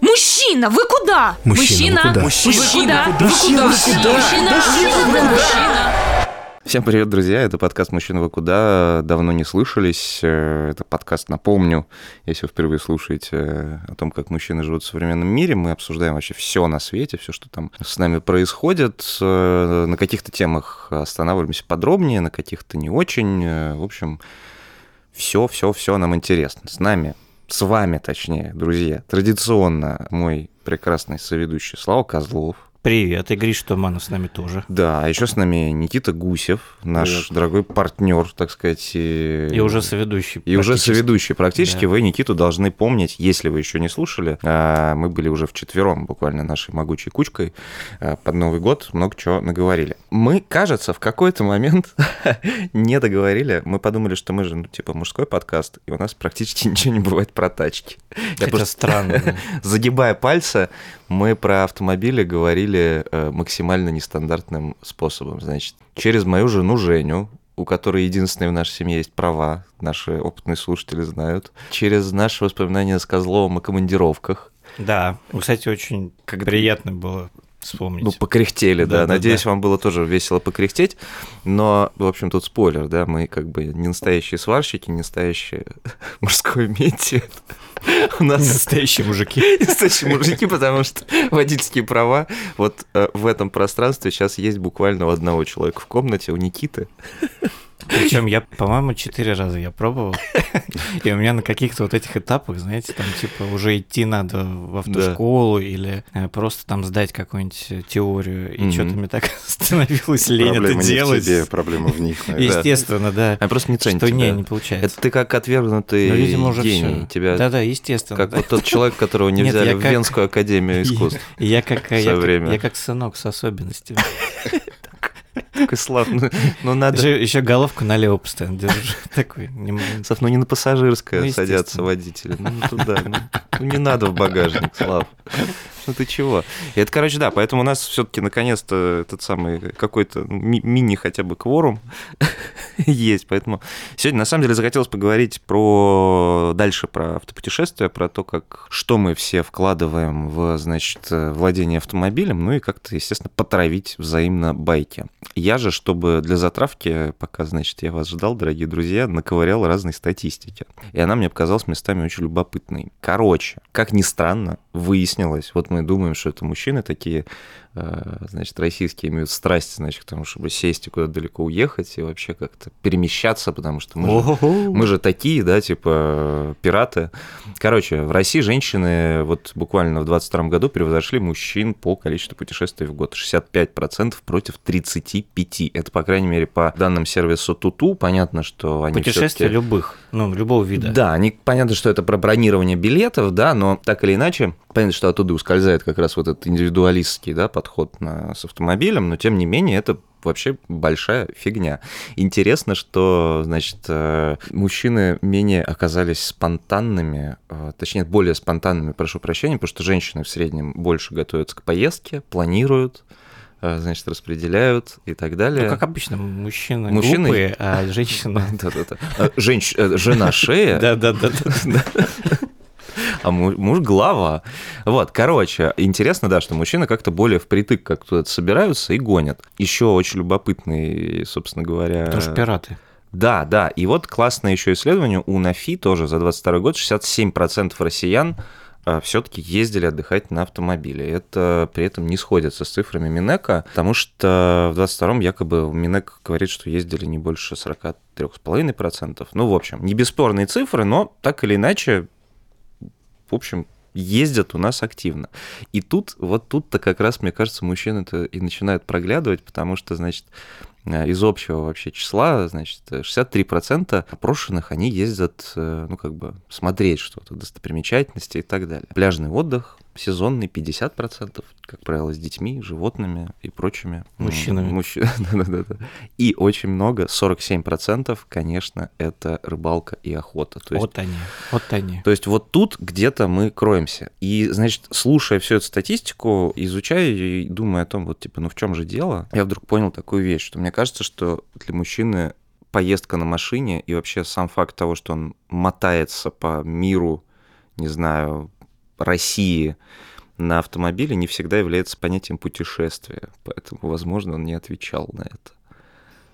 Мужчина, вы куда? Мужчина, вы куда? Мужчина, вы куда? Вы Мужчина, куда? вы куда? Мужчина, вы куда? Всем привет, друзья! Это подкаст «Мужчина, вы куда?» Давно не слышались. Э, Это подкаст, напомню, если вы впервые слушаете э, о том, как мужчины живут в современном мире. Мы обсуждаем вообще все на свете, все, что там с нами происходит. Э, На каких-то темах останавливаемся подробнее, на каких-то не очень. В общем, все, все, все нам интересно. С нами, с вами, точнее, друзья, традиционно мой прекрасный соведущий Слава Козлов. Привет, и Гриш Туманов с нами тоже. Да, а еще с нами Никита Гусев, наш Привет. дорогой партнер, так сказать. И, И уже соведущий. и уже соведущий. Практически Да. вы Никиту должны помнить, если вы еще не слушали. а, Мы были уже вчетвером, буквально нашей могучей кучкой. а, Под Новый год много чего наговорили. Мы, кажется, в какой-то момент не договорили. Мы подумали, что мы же, ну, типа, мужской подкаст, и у нас практически ничего не бывает про тачки. Я Хотя просто- странно. да. Загибая пальцы, мы про автомобили говорили э, максимально нестандартным способом. Значит, через мою жену Женю, у которой единственной в нашей семье есть права, наши опытные слушатели знают, через наши воспоминания с Козловым о командировках. Да, кстати, очень Когда- приятно было вспомнить. Ну, покряхтели, да. Да-да-да. Надеюсь, вам было тоже весело покряхтеть. Но, в общем, тут спойлер, да, мы как бы не настоящие сварщики, не настоящие мужское мети. У нас Настоящие мужики. настоящие мужики, потому что водительские права вот э, в этом пространстве сейчас есть буквально у одного человека в комнате, у Никиты. Причем я, по-моему, четыре раза я пробовал. И у меня на каких-то вот этих этапах, знаете, там типа уже идти надо в автошколу или э, просто там сдать какую-нибудь э, теорию. И Мгм. что-то мне так становилось лень это Проблема не в делать. тебе, проблема в них. наверное. Естественно, да. А просто не цените. Что не, да. не получается. Это ты как отвергнутый Ну, видимо, уже гений. всё. Тебя Да-да, естественно. как да. вот тот человек, которого не Нет, взяли в как- Венскую академию искусств. Я как, я, как- время. я как сынок с особенностями. Такой Слав, ну, ну надо... Даже еще головку налево постоянно держу. Такой, не. Слав, ну не на пассажирское Ну, садятся водители. Ну туда. Ну, ну, не надо в багажник, Слав. Ну ты чего? И это, короче, да, поэтому у нас все-таки наконец-то этот самый какой-то ну, ми- мини хотя бы кворум есть. Поэтому сегодня на самом деле захотелось поговорить про дальше про автопутешествия, про то, как что мы все вкладываем в, значит, владение автомобилем, ну и как-то, естественно, потравить взаимно байки. Я же, чтобы для затравки, пока, значит, я вас ждал, дорогие друзья, наковырял разной статистики. И она мне показалась местами очень любопытной. Короче, как ни странно, выяснилось, вот мы думаем, что это мужчины такие, значит, российские имеют страсть, значит, к тому, чтобы сесть и куда-то далеко уехать и вообще как-то перемещаться, потому что мы же мы же такие, да, типа пираты. Короче, в России женщины вот буквально в 22 году превзошли мужчин по количеству путешествий в год. 65% против 35%. Это, по крайней мере, по данным сервиса Туту. Понятно, что они Путешествия любых, ну, любого вида. да, они, понятно, что это про бронирование билетов, да, но так или иначе, понятно, что оттуда ускользает как раз вот этот индивидуалистский, да, подход на, с автомобилем, но тем не менее это вообще большая фигня. Интересно, что, значит, э, мужчины менее оказались спонтанными, э, точнее, более спонтанными, прошу прощения, потому что женщины в среднем больше готовятся к поездке, планируют, э, значит, распределяют и так далее. Ну, как обычно, мужчины, Мужчины- глупые, а женщины... Да-да-да. Женщ- Жена шея, Да-да-да. а му- муж глава. Вот, короче, интересно, да, что мужчины как-то более впритык как куда-то собираются и гонят. Еще очень любопытный, собственно говоря... Что пираты. Да, да, и вот классное еще исследование у НАФИ тоже за 22 год 67% россиян все-таки ездили отдыхать на автомобиле. Это при этом не сходится с цифрами Минека, потому что в 22-м якобы Минек говорит, что ездили не больше 43,5%. Ну, в общем, не бесспорные цифры, но так или иначе, в общем, ездят у нас активно. И тут, вот тут-то как раз, мне кажется, мужчины-то и начинают проглядывать, потому что, значит, э, из общего вообще числа, значит, 63% опрошенных, они ездят, э, ну, как бы, смотреть что-то, достопримечательности и так далее. Пляжный отдых, сезонный 50%, как правило, с детьми, животными и прочими. Мужчинами. Мужчина, да-да-да. И очень много, 47%, конечно, это рыбалка и охота. То есть, Вот они, вот они. то есть вот тут где-то мы кроемся. И, значит, слушая всю эту статистику, изучая ее и думая о том, вот, типа, ну в чем же дело, я вдруг понял такую вещь, что мне кажется, что для мужчины поездка на машине и вообще сам факт того, что он мотается по миру, не знаю, России на автомобиле, не всегда является понятием путешествия. Поэтому, возможно, он не отвечал на это.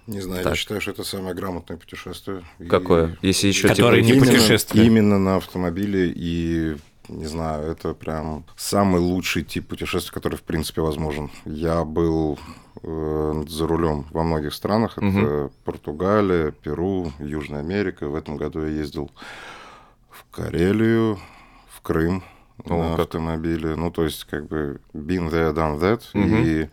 Не знаю, Так. я считаю, что это самое грамотное путешествие. И- Какое? Если еще Которое типа, не именно, путешествие. Именно на автомобиле и не знаю, это прям самый лучший тип путешествия, который в принципе возможен. Я был э, за рулем во многих странах. Это Мгм. Португалия, Перу, Южная Америка. В этом году я ездил в Карелию, в Крым О, на как. автомобиле. Ну, то есть, как бы, been there, done that. Мгм. И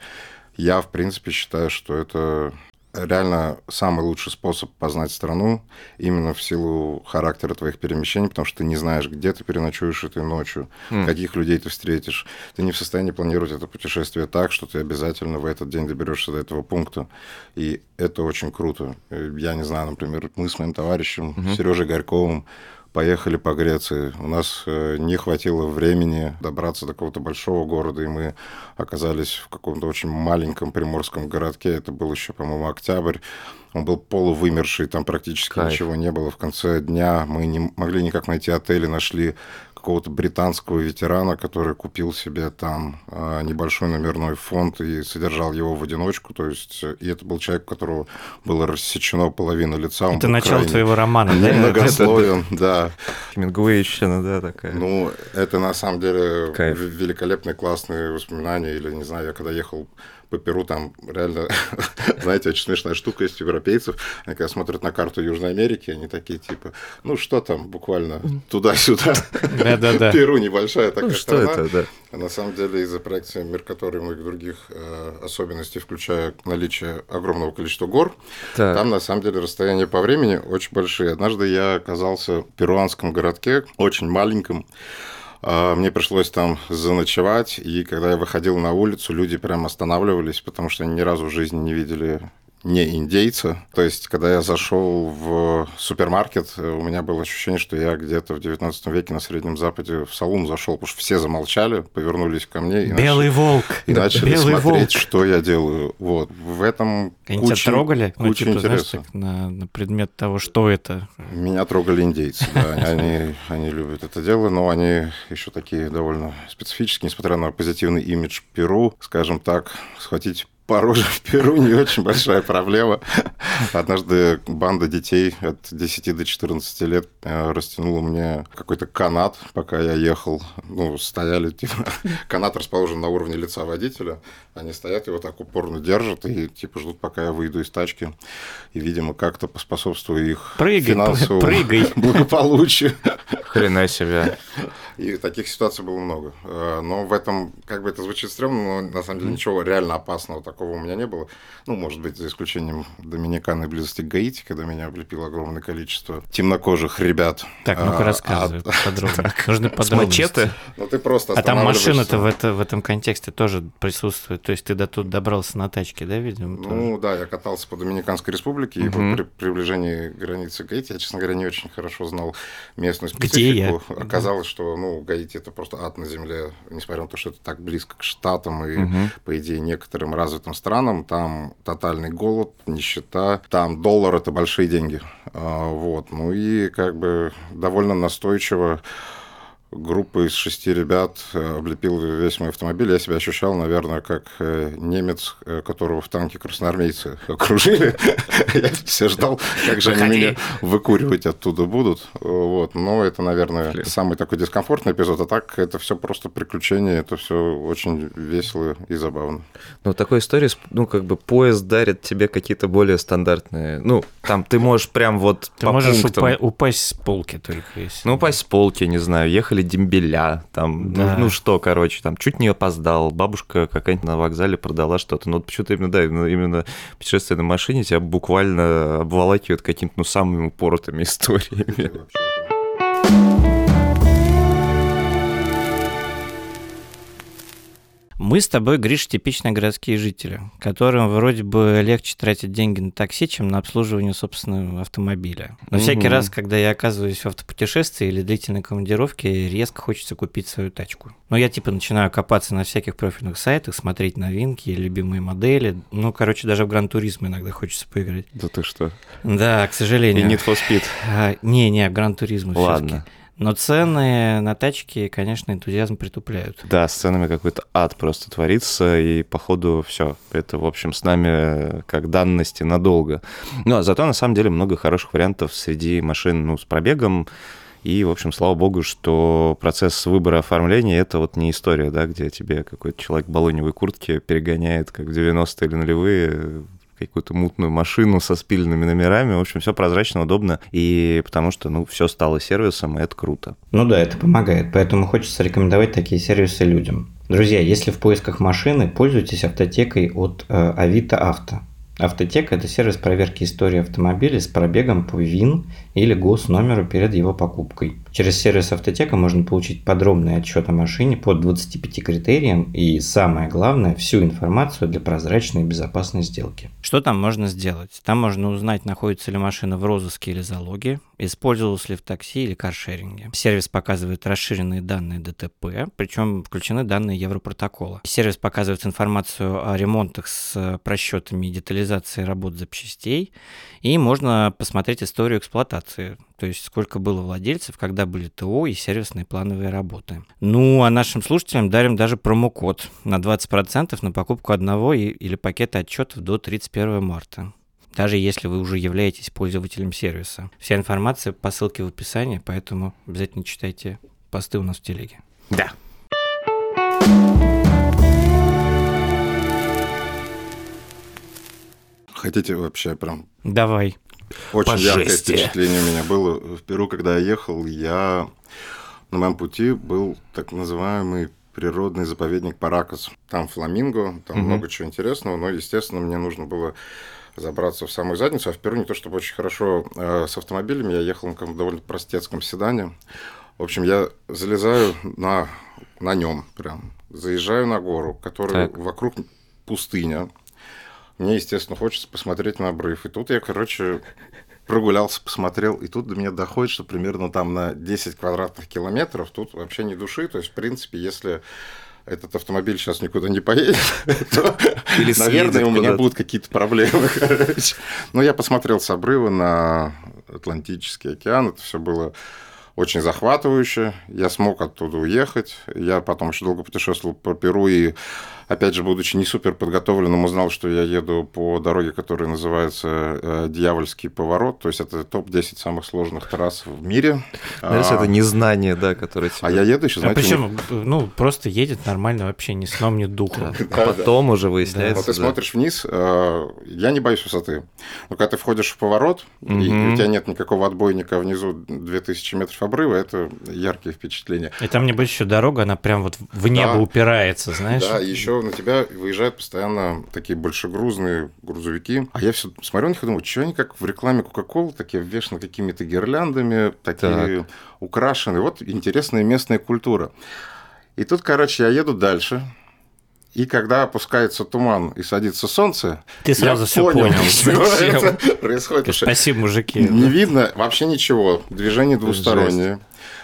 я, в принципе, считаю, что это реально самый лучший способ познать страну именно в силу характера твоих перемещений, потому что ты не знаешь, где ты переночуешь этой ночью, М. каких людей ты встретишь. Ты не в состоянии планировать это путешествие так, что ты обязательно в этот день доберешься до этого пункта. И это очень круто. Э, Я не знаю, например, мы с моим товарищем Сережей Горьковым поехали по Греции. У нас э, не хватило времени добраться до какого-то большого города, и мы оказались в каком-то очень маленьком приморском городке. Это был еще, по-моему, октябрь. Он был полувымерший, там практически Кайф. ничего не было. В конце дня мы не могли никак найти отель, и нашли какого-то британского ветерана, который купил себе там э, небольшой номерной фонд и содержал его в одиночку. То есть, э, и это был человек, у которого было рассечено половина лица. Он Это начало крайне твоего романа, да? Немногословен, да. Хемингуэйщина, да, такая. Ну, это на самом деле великолепные, классные воспоминания. Или, не знаю, я когда ехал по Перу, там реально, знаете, очень смешная штука есть европейцев. Они когда смотрят на карту Южной Америки, они такие типа, ну что там, буквально туда-сюда. Да-да-да. Перу небольшая такая Ну, что страна. это, да. А на самом деле из-за проекции Меркатория и многих других э, особенностей, включая наличие огромного количества гор, Так. там на самом деле расстояния по времени очень большие. Однажды я оказался в перуанском городке, очень маленьком. А, Мне пришлось там заночевать, и когда я выходил на улицу, люди прям останавливались, потому что они ни разу в жизни не видели не индейца. То есть, когда я зашел в супермаркет, э, у меня было ощущение, что я где-то в 19 веке на Среднем Западе в салон зашел, потому что все замолчали, повернулись ко мне и Белый волк. и начали Белый волк. смотреть, что я делаю. Вот. В этом Они тебя куча, трогали? Ну, куча типа, знаешь, интереса. так, на, на предмет того, что это. Меня трогали индейцы, да, они, они любят это дело, но они еще такие довольно специфические, несмотря на позитивный имидж Перу, скажем так, схватить по роже в Перу не очень большая проблема. Однажды банда детей от 10 до 14 лет э, растянула мне какой-то канат, пока я ехал. Ну, стояли, типа, канат расположен на уровне лица водителя, они стоят, его так упорно держат и, типа, ждут, пока я выйду из тачки. И, видимо, как-то поспособствую их Прыгай, финансовому прыгай. благополучию. Хрена себе. И таких ситуаций было много. Э, Но в этом, как бы это звучит стрёмно, но на самом деле ничего реально опасного такого у меня не было. Ну, может быть, за исключением Доминиканы и близости к Гаити, когда меня облепило огромное количество темнокожих ребят. Так, ну-ка А, рассказывай а- подробно. Нужны С подробности. мачете? Ну, ты просто А там машина-то в, это, в этом контексте тоже присутствует. То есть ты до тут добрался на тачке, да, видимо? тоже? Ну да, я катался по Доминиканской республике, и Мгм. при приближении границы Гаити я, честно говоря, не очень хорошо знал местную Где я? специфику. Оказалось, что ну, Гаити это просто ад на земле, несмотря на то, что это так близко к Штатам и, Мгм. по идее, некоторым развитым странам. Там тотальный голод, нищета, там доллар это большие деньги. А, Вот. Ну и как бы довольно настойчиво группа из шести ребят э, облепила весь мой автомобиль. Я себя ощущал, наверное, как э, немец, э, которого в танке красноармейцы окружили. Я все ждал, как же они меня выкуривать оттуда будут. Вот. Но это, наверное, самый такой дискомфортный эпизод. А так, это все просто приключения, это все очень весело и забавно. Ну, в такой истории, ну, как бы поезд дарит тебе какие-то более стандартные... Ну, там ты можешь прям вот Ты можешь упасть с полки только если. Ну, упасть с полки, не знаю, ехали дембеля, там, ну- Да. ну, что, короче, там, чуть не опоздал, бабушка какая-нибудь на вокзале продала что-то, ну, вот почему-то именно, да, именно, именно путешествие на машине тебя буквально обволакивает какими-то, ну, самыми упоротыми историями. Мы с тобой, Гриш, типичные городские жители, которым вроде бы легче тратить деньги на такси, чем на обслуживание собственного автомобиля. Но всякий Мгм. раз, когда я оказываюсь в автопутешествии или длительной командировке, резко хочется купить свою тачку. Но я типа начинаю копаться на всяких профильных сайтах, смотреть новинки, любимые модели. Ну, короче, даже в Гран-туризм иногда хочется поиграть. Да ты что? Да, к И сожалению. Need for Speed. А, Не-не, Гран-туризм Ладно. Но цены на тачки, конечно, энтузиазм притупляют. Да, с ценами какой-то ад просто творится, и походу все. Это, в общем, с нами э, как данности надолго. Ну, а зато на самом деле много хороших вариантов среди машин ну, с пробегом. И, в общем, слава богу, что процесс выбора оформления – это вот не история, да, где тебе какой-то человек в баллоневой куртке перегоняет, как в 90-е или нулевые, какую-то мутную машину со спиленными номерами. В общем, все прозрачно, удобно. И потому что, ну, все стало сервисом, и это круто. Ну да, это помогает, поэтому хочется рекомендовать такие сервисы людям. Друзья, если в поисках машины, пользуйтесь автотекой от э, Авито Авто. Автотека – это сервис проверки истории автомобиля с пробегом по ВИН или госномеру перед его покупкой. Через сервис Автотека можно получить подробный отчет о машине по 25 критериям и, самое главное, всю информацию для прозрачной и безопасной сделки. Что там можно сделать? Там можно узнать, находится ли машина в розыске или залоге, использовалась ли в такси или каршеринге. Сервис показывает расширенные данные ДТП, причем включены данные Европротокола. Сервис показывает информацию о ремонтах с просчетами и детализацией работ запчастей, и можно посмотреть историю эксплуатации, то есть сколько было владельцев, когда были ТО и сервисные плановые работы. Ну, а нашим слушателям дарим даже промокод на 20% на покупку одного и- или пакета отчетов до 31 марта даже если вы уже являетесь пользователем сервиса. Вся информация по ссылке в описании, поэтому обязательно читайте посты у нас в телеге. Да. Хотите вообще прям Давай. Очень По яркое жести. впечатление у меня было в Перу, когда я ехал. Я на моем пути был так называемый природный заповедник Паракас. Там фламинго, там Мгм. много чего интересного, но, естественно, мне нужно было забраться в самую задницу, а в Перу не то чтобы очень хорошо э, с автомобилями, я ехал на каком-то довольно простецком седане. В общем, я залезаю на, на нем прям, заезжаю на гору, которая Так. вокруг пустыня. Мне, естественно, хочется посмотреть на обрыв. И тут я, короче, прогулялся, посмотрел, и тут до меня доходит, что примерно там на 10 квадратных километров тут вообще ни души. То есть, в принципе, если этот автомобиль сейчас никуда не поедет, то, Или наверное, у меня будут какие-то проблемы. короче. Но я посмотрел с обрыва на Атлантический океан. Это все было очень захватывающе. Я смог оттуда уехать. Я потом еще долго путешествовал по Перу и опять же, будучи не супер подготовленным, узнал, что я еду по дороге, которая называется э, Дьявольский поворот. То есть это топ-10 самых сложных трасс в мире. Знаешь, А, это незнание, да, которое тебе... а я еду еще, А знаете, причем, ну, просто едет нормально вообще, ни сном, ни духом. А потом уже выясняется... Вот ты да. смотришь вниз, э, я не боюсь высоты. Но когда ты входишь в поворот, и у тебя нет никакого отбойника, а внизу 2000 метров обрыва, это яркие впечатления. И там, небось, еще дорога, она прям вот в небо упирается, знаешь? Да, и на тебя выезжают постоянно такие большегрузные грузовики. А я все смотрю на них и думаю, что они как в рекламе Кока-Колы, такие обвешаны какими-то гирляндами, такие украшены. Вот интересная местная культура. И тут, короче, я еду дальше. И когда опускается туман и садится солнце, Ты сразу я все понял, понял. что это происходит. Спасибо, мужики. не видно вообще ничего. Движение двустороннее.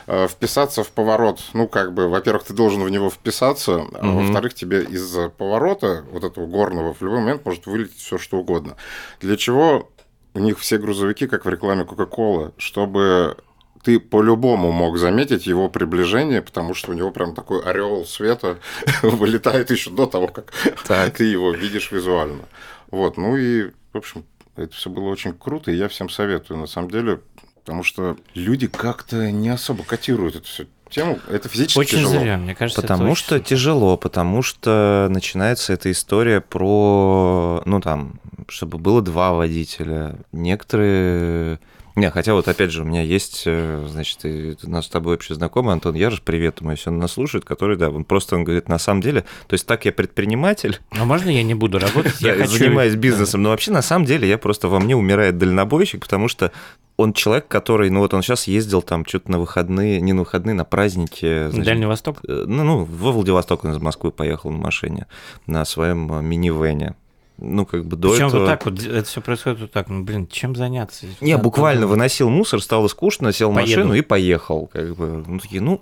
Э, Вписаться в поворот, ну, как бы, во-первых, ты должен в него вписаться, а Мгм. во-вторых, тебе из поворота, вот этого горного, в любой момент может вылететь все что угодно. Для чего у них все грузовики, как в рекламе Кока-Кола, чтобы ты по-любому мог заметить его приближение, потому что у него прям такой ореол света вылетает еще до того, как Так. ты его видишь визуально. Вот, ну и, в общем, это все было очень круто, и я всем советую, на самом деле, потому что люди как-то не особо котируют эту всю тему. Это физически Очень тяжело. зря, мне кажется, это Потому очень что тяжело, потому что начинается эта история про, ну там, чтобы было два водителя. Некоторые Не, хотя вот опять же у меня есть, э, значит, и у нас с тобой общий знакомый Антон Ярош, привет ему, если он нас слушает, который, да, он просто, он говорит, на самом деле, то есть так я предприниматель, А можно я не буду работать? я хочу... занимаюсь бизнесом, но вообще на самом деле я просто во мне умирает дальнобойщик, потому что он человек, который, ну вот он сейчас ездил там что-то на выходные, не на выходные, на праздники. значит, Дальний Восток? э, ну, ну, во Владивосток он из Москвы поехал на машине, на своем э, минивене. Ну, как бы до Причем этого... вот так вот, это все происходит вот так. Ну, блин, чем заняться? Не, Надо буквально подумать. выносил мусор, стало скучно, сел в Поеду. машину и поехал. Как бы, ну, такие, ну,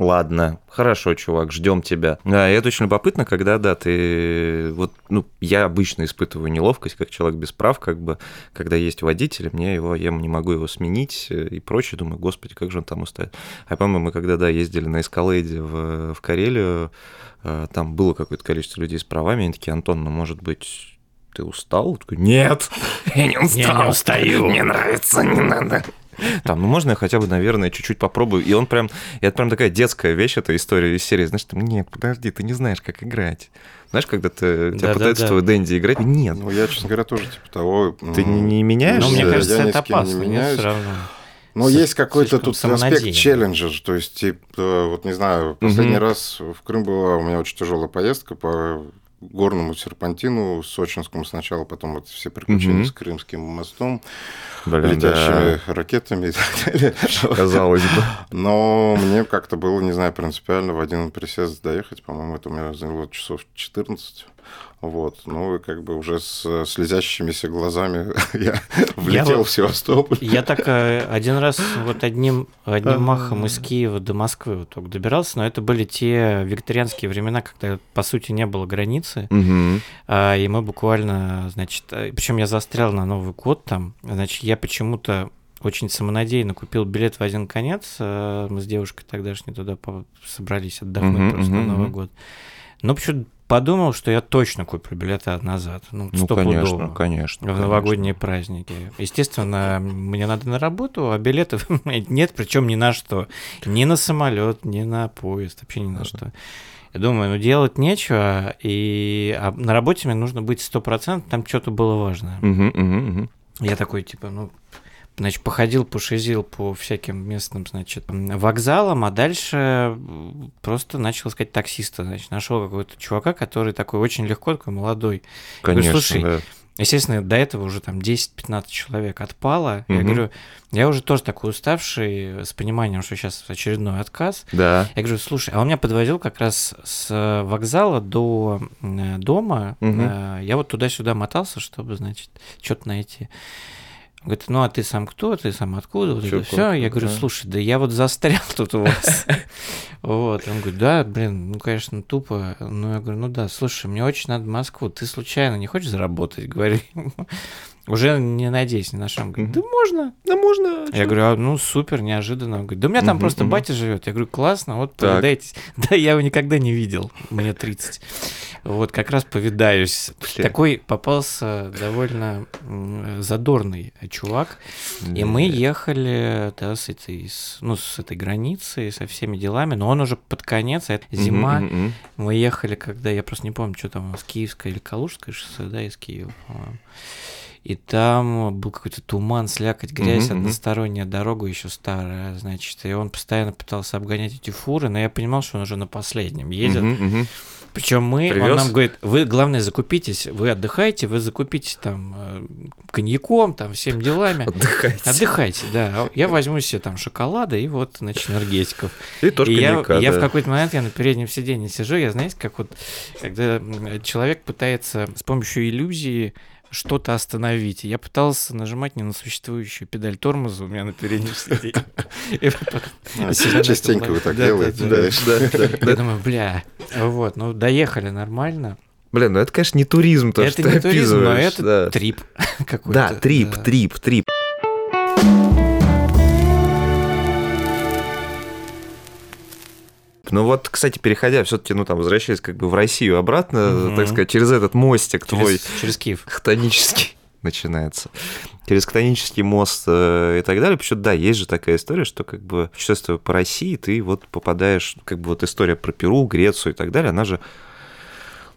ладно, хорошо, чувак, ждем тебя. Да, и это очень любопытно, когда, да, ты... Вот, ну, я обычно испытываю неловкость, как человек без прав, как бы, когда есть водитель, мне его, я не могу его сменить и прочее. Думаю, господи, как же он там устоит. А по-моему, мы когда, да, ездили на эскалейде в, в Карелию, э, там было какое-то количество людей с правами, они такие, Антон, ну, может быть, ты устал? Я такой, нет, я не устал. Я не устаю. Мне нравится, не надо. Там, ну можно я хотя бы, наверное, чуть-чуть попробую. И он прям, и это прям такая детская вещь, эта история из серии. Знаешь, там, нет, подожди, ты не знаешь, как играть. Знаешь, когда ты, тебя Да-да-да. пытаются твой Дэнди играть, нет, Ну, я, честно говоря, тоже типа того... ты не, не меняешься. Ну, мне Да, кажется, я это не опасно, нет, меняюсь. все равно. Но С- есть какой-то тут аспект челленджа, то есть, типа, вот не знаю, последний Мгм. раз в Крым была у меня очень тяжелая поездка по горному серпантину, сочинскому сначала, потом вот все приключения Мгм. с Крымским мостом, Блин, летящими ракетами и так далее. да, казалось бы. Но мне как-то было, не знаю, принципиально в один присест доехать. По-моему, это у меня заняло часов 14. Вот. Ну, и как бы уже с слезящимися глазами я влетел вот- в Севастополь. Я так э, один раз вот одним, одним махом из Киева до Москвы вот только добирался, но это были те викторианские времена, когда, по сути, не было границы, а, и мы буквально, значит, причем я застрял на Новый год там, значит, я почему-то очень самонадеянно купил билет в один конец, э, мы с девушкой тогдашней туда собрались отдохнуть просто на Новый год. Но почему-то подумал, что я точно куплю билеты назад, ну, Ну, конечно, конечно. В новогодние праздники. Естественно, мне надо на работу, а билетов нет, причем ни на что. Ни на самолет, ни на поезд, вообще ни на что. Я думаю, ну делать нечего, и а на работе мне нужно быть 100%, там что-то было важное. Мгм, мгм, мгм. Я такой, типа, ну, значит, походил, пошизил по всяким местным, значит, вокзалам, а дальше просто начал искать таксиста, значит, нашел какого-то чувака, который такой очень легко, такой молодой. говорю, Конечно, «Слушай, да. Естественно, до этого уже там 10-15 человек отпало. Я Мгм. говорю, я уже тоже такой уставший, с пониманием, что сейчас очередной отказ. Да. Я говорю, слушай, а он меня подвозил как раз с вокзала до дома. Э, Я вот туда-сюда мотался, чтобы, значит, что-то найти. Говорит, ну а ты сам кто, ты сам откуда, вот Чё, это все. Я говорю, да. слушай, да я вот застрял тут у вас. Вот, он говорит, да, блин, ну, конечно, тупо. Ну, я говорю, ну да, слушай, мне очень надо Москву, ты случайно не хочешь заработать? Говорю, уже не надеюсь ни на что. Он говорит, да можно. Да можно. Я говорю, а, ну супер, неожиданно. Он говорит, да у меня там просто батя живет. Я говорю, классно, вот повидайтесь. Да, я его никогда не видел, мне 30. Вот, как раз повидаюсь. Такой попался довольно задорный чувак. И мы ехали, да, с этой, ну, с этой границы, со всеми делами, но он уже под конец, а это зима. Мы ехали, когда, я просто не помню, что там, с Киевское или Калужское шоссе, да, из Киева, по-моему. И там был какой-то туман, слякоть, грязь, мгм. односторонняя дорога еще старая, значит, и он постоянно пытался обгонять эти фуры, но я понимал, что он уже на последнем едет. Мгм. Причем мы, он Привёз? нам говорит, вы, главное, закупитесь, вы отдыхаете, вы закупитесь там э, коньяком, там, всеми делами. Отдыхайте. Отдыхайте, да. Я возьму себе там шоколада и вот, значит, энергетиков. И тоже И я, коньяка, я в да. какой-то момент, я на переднем сиденье сижу, я, знаете, как вот, когда человек пытается с помощью иллюзии что-то остановить. Я пытался нажимать не на существующую педаль тормоза у меня на переднем сиденье. А, Частенько вы так делаете. Я думаю, бля, вот, ну доехали нормально. Блин, ну это, конечно, не туризм, то, это что не туризм, но это да. трип какой-то. Да, трип, да. трип, трип. Ну вот, кстати, переходя все-таки, ну там, возвращаясь как бы в Россию обратно, Мгм. так сказать, через этот мостик твой Через, через Киев. хтонический начинается. Через хтонический мост э, и так далее. Причем, да, есть же такая история, что как бы путешествуя по России, ты вот попадаешь, как бы вот история про Перу, Грецию и так далее, она же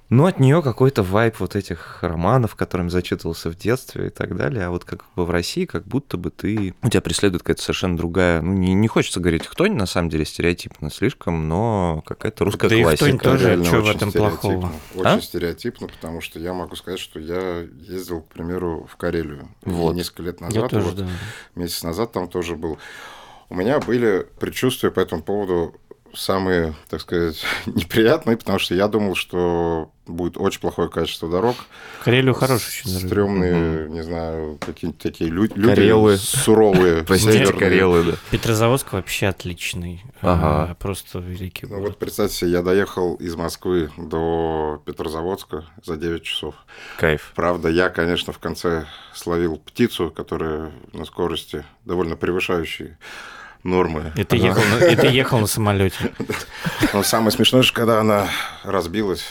Ну, от нее какой-то вайп вот этих романов, которыми зачитывался в детстве и так далее. А вот как бы в России, как будто бы ты... У тебя преследует какая-то совершенно другая... Ну, не, не хочется говорить кто на самом деле стереотипно слишком, но какая-то русская Да и классика. «Хтонь» тоже, Реально чё в очень этом стереотипно. плохого? Очень А? стереотипно, потому что я могу сказать, что я ездил, к примеру, в Карелию Вот. несколько лет Я назад. тоже, вот да. месяц назад там тоже был. У меня были предчувствия по этому поводу самые, так сказать, неприятные, потому что я думал, что будет очень плохое качество дорог. Карелию хороший очень. Стрёмные, не знаю, какие-то такие лю- люди Карелы. суровые. Простите. Карелы, да. Петрозаводск вообще отличный. Ага. А, Просто великий Ну город. вот представьте себе, я доехал из Москвы до Петрозаводска за 9 часов. Кайф. Правда, я, конечно, в конце словил птицу, которая на скорости довольно превышающей нормы. И ты, Она- ехал на, и ты ехал на самолете. Но самое смешное, что когда она разбилась,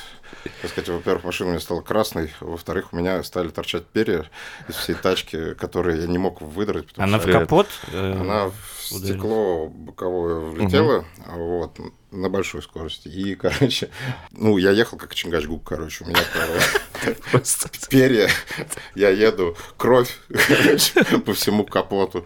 так сказать, во-первых, машина у меня стала красной, во-вторых, у меня стали торчать перья из всей тачки, которые я не мог выдрать, Она в что капот? э, она в ударилась. стекло боковое влетела, вот, на большой скорости. И, короче, ну, я ехал как Чингачгук, короче, у меня прямо перья, я еду, кровь, короче, по всему капоту.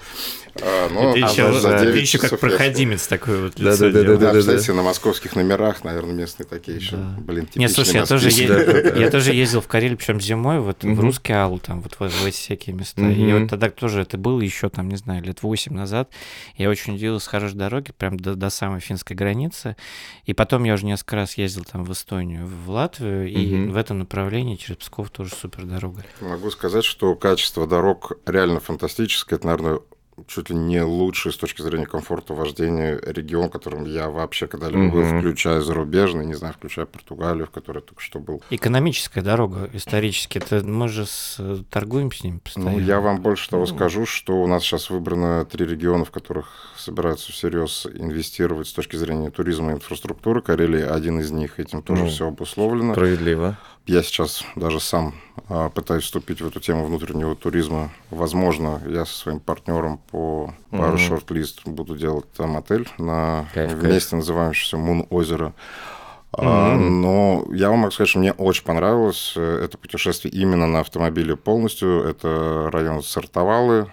А, Ты а еще, за ты 9 еще как проходимец такой вот Да, лицо да, да, делал. Да, да, представляете, на московских номерах, наверное, местные такие еще, Да. блин, Не, типичные слушай, я тоже, е- я тоже ездил в Карелию, причем зимой, вот в. Русский Аул, там вот в, в эти всякие места. И вот тогда тоже это было еще там, не знаю, лет 8 назад. Я очень удивился с хорошей дороги, прям до, до самой финской границы. И потом я уже несколько раз ездил там в Эстонию, в Латвию, и в этом направлении через Псков тоже супер дорога. Могу сказать, что качество дорог реально фантастическое. Это, наверное, чуть ли не лучший с точки зрения комфорта вождения регион, которым я вообще когда-либо был, Мгм. включая зарубежный, не знаю, включая Португалию, в которой я только что был. Экономическая дорога исторически, это мы же с, торгуем с ним постоянно. Ну, я вам больше того Ну. скажу, что у нас сейчас выбрано три региона, в которых собираются всерьез инвестировать с точки зрения туризма и инфраструктуры. Карелия один из них, этим тоже Ну, все обусловлено. Справедливо. Я сейчас даже сам а, пытаюсь вступить в эту тему внутреннего туризма. Возможно, я со своим партнером по пару Мгм. шорт-лист буду делать там отель на Кайф, кайф. вместе называющийся Мун озеро. Мгм. но я вам могу сказать, что мне очень понравилось э, это путешествие именно на автомобиле полностью. Это район Сартовалы,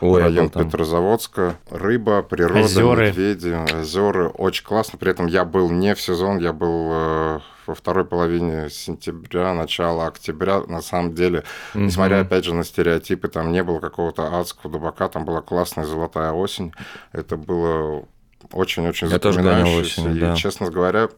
Ой, район там. Петрозаводска. Рыба, природа, Озёры. медведи, озера. Очень классно. При этом я был не в сезон, я был э, во второй половине сентября, начало октября. На самом деле, Мгм. несмотря, опять же, на стереотипы, там не было какого-то адского дубака, там была классная золотая осень. Это было очень-очень запоминающееся. осенью, И, да. честно говоря,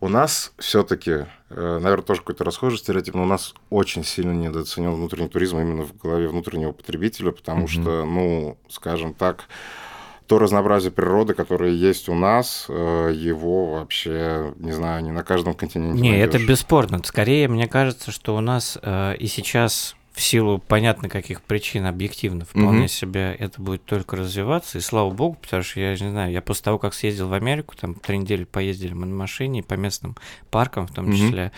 у нас все-таки, наверное, тоже какой-то расхожий стереотип, но у нас очень сильно недооценен внутренний туризм именно в голове внутреннего потребителя, потому Мгм. что, ну, скажем так, то разнообразие природы, которое есть у нас, э, его вообще, не знаю, не на каждом континенте Не, это найдёшь. бесспорно. Скорее, мне кажется, что у нас э, и сейчас в силу понятно каких причин объективно вполне Мгм. себе это будет только развиваться, и слава богу, потому что я не знаю, я после того, как съездил в Америку, там три недели поездили мы на машине по местным паркам, в том Мгм. числе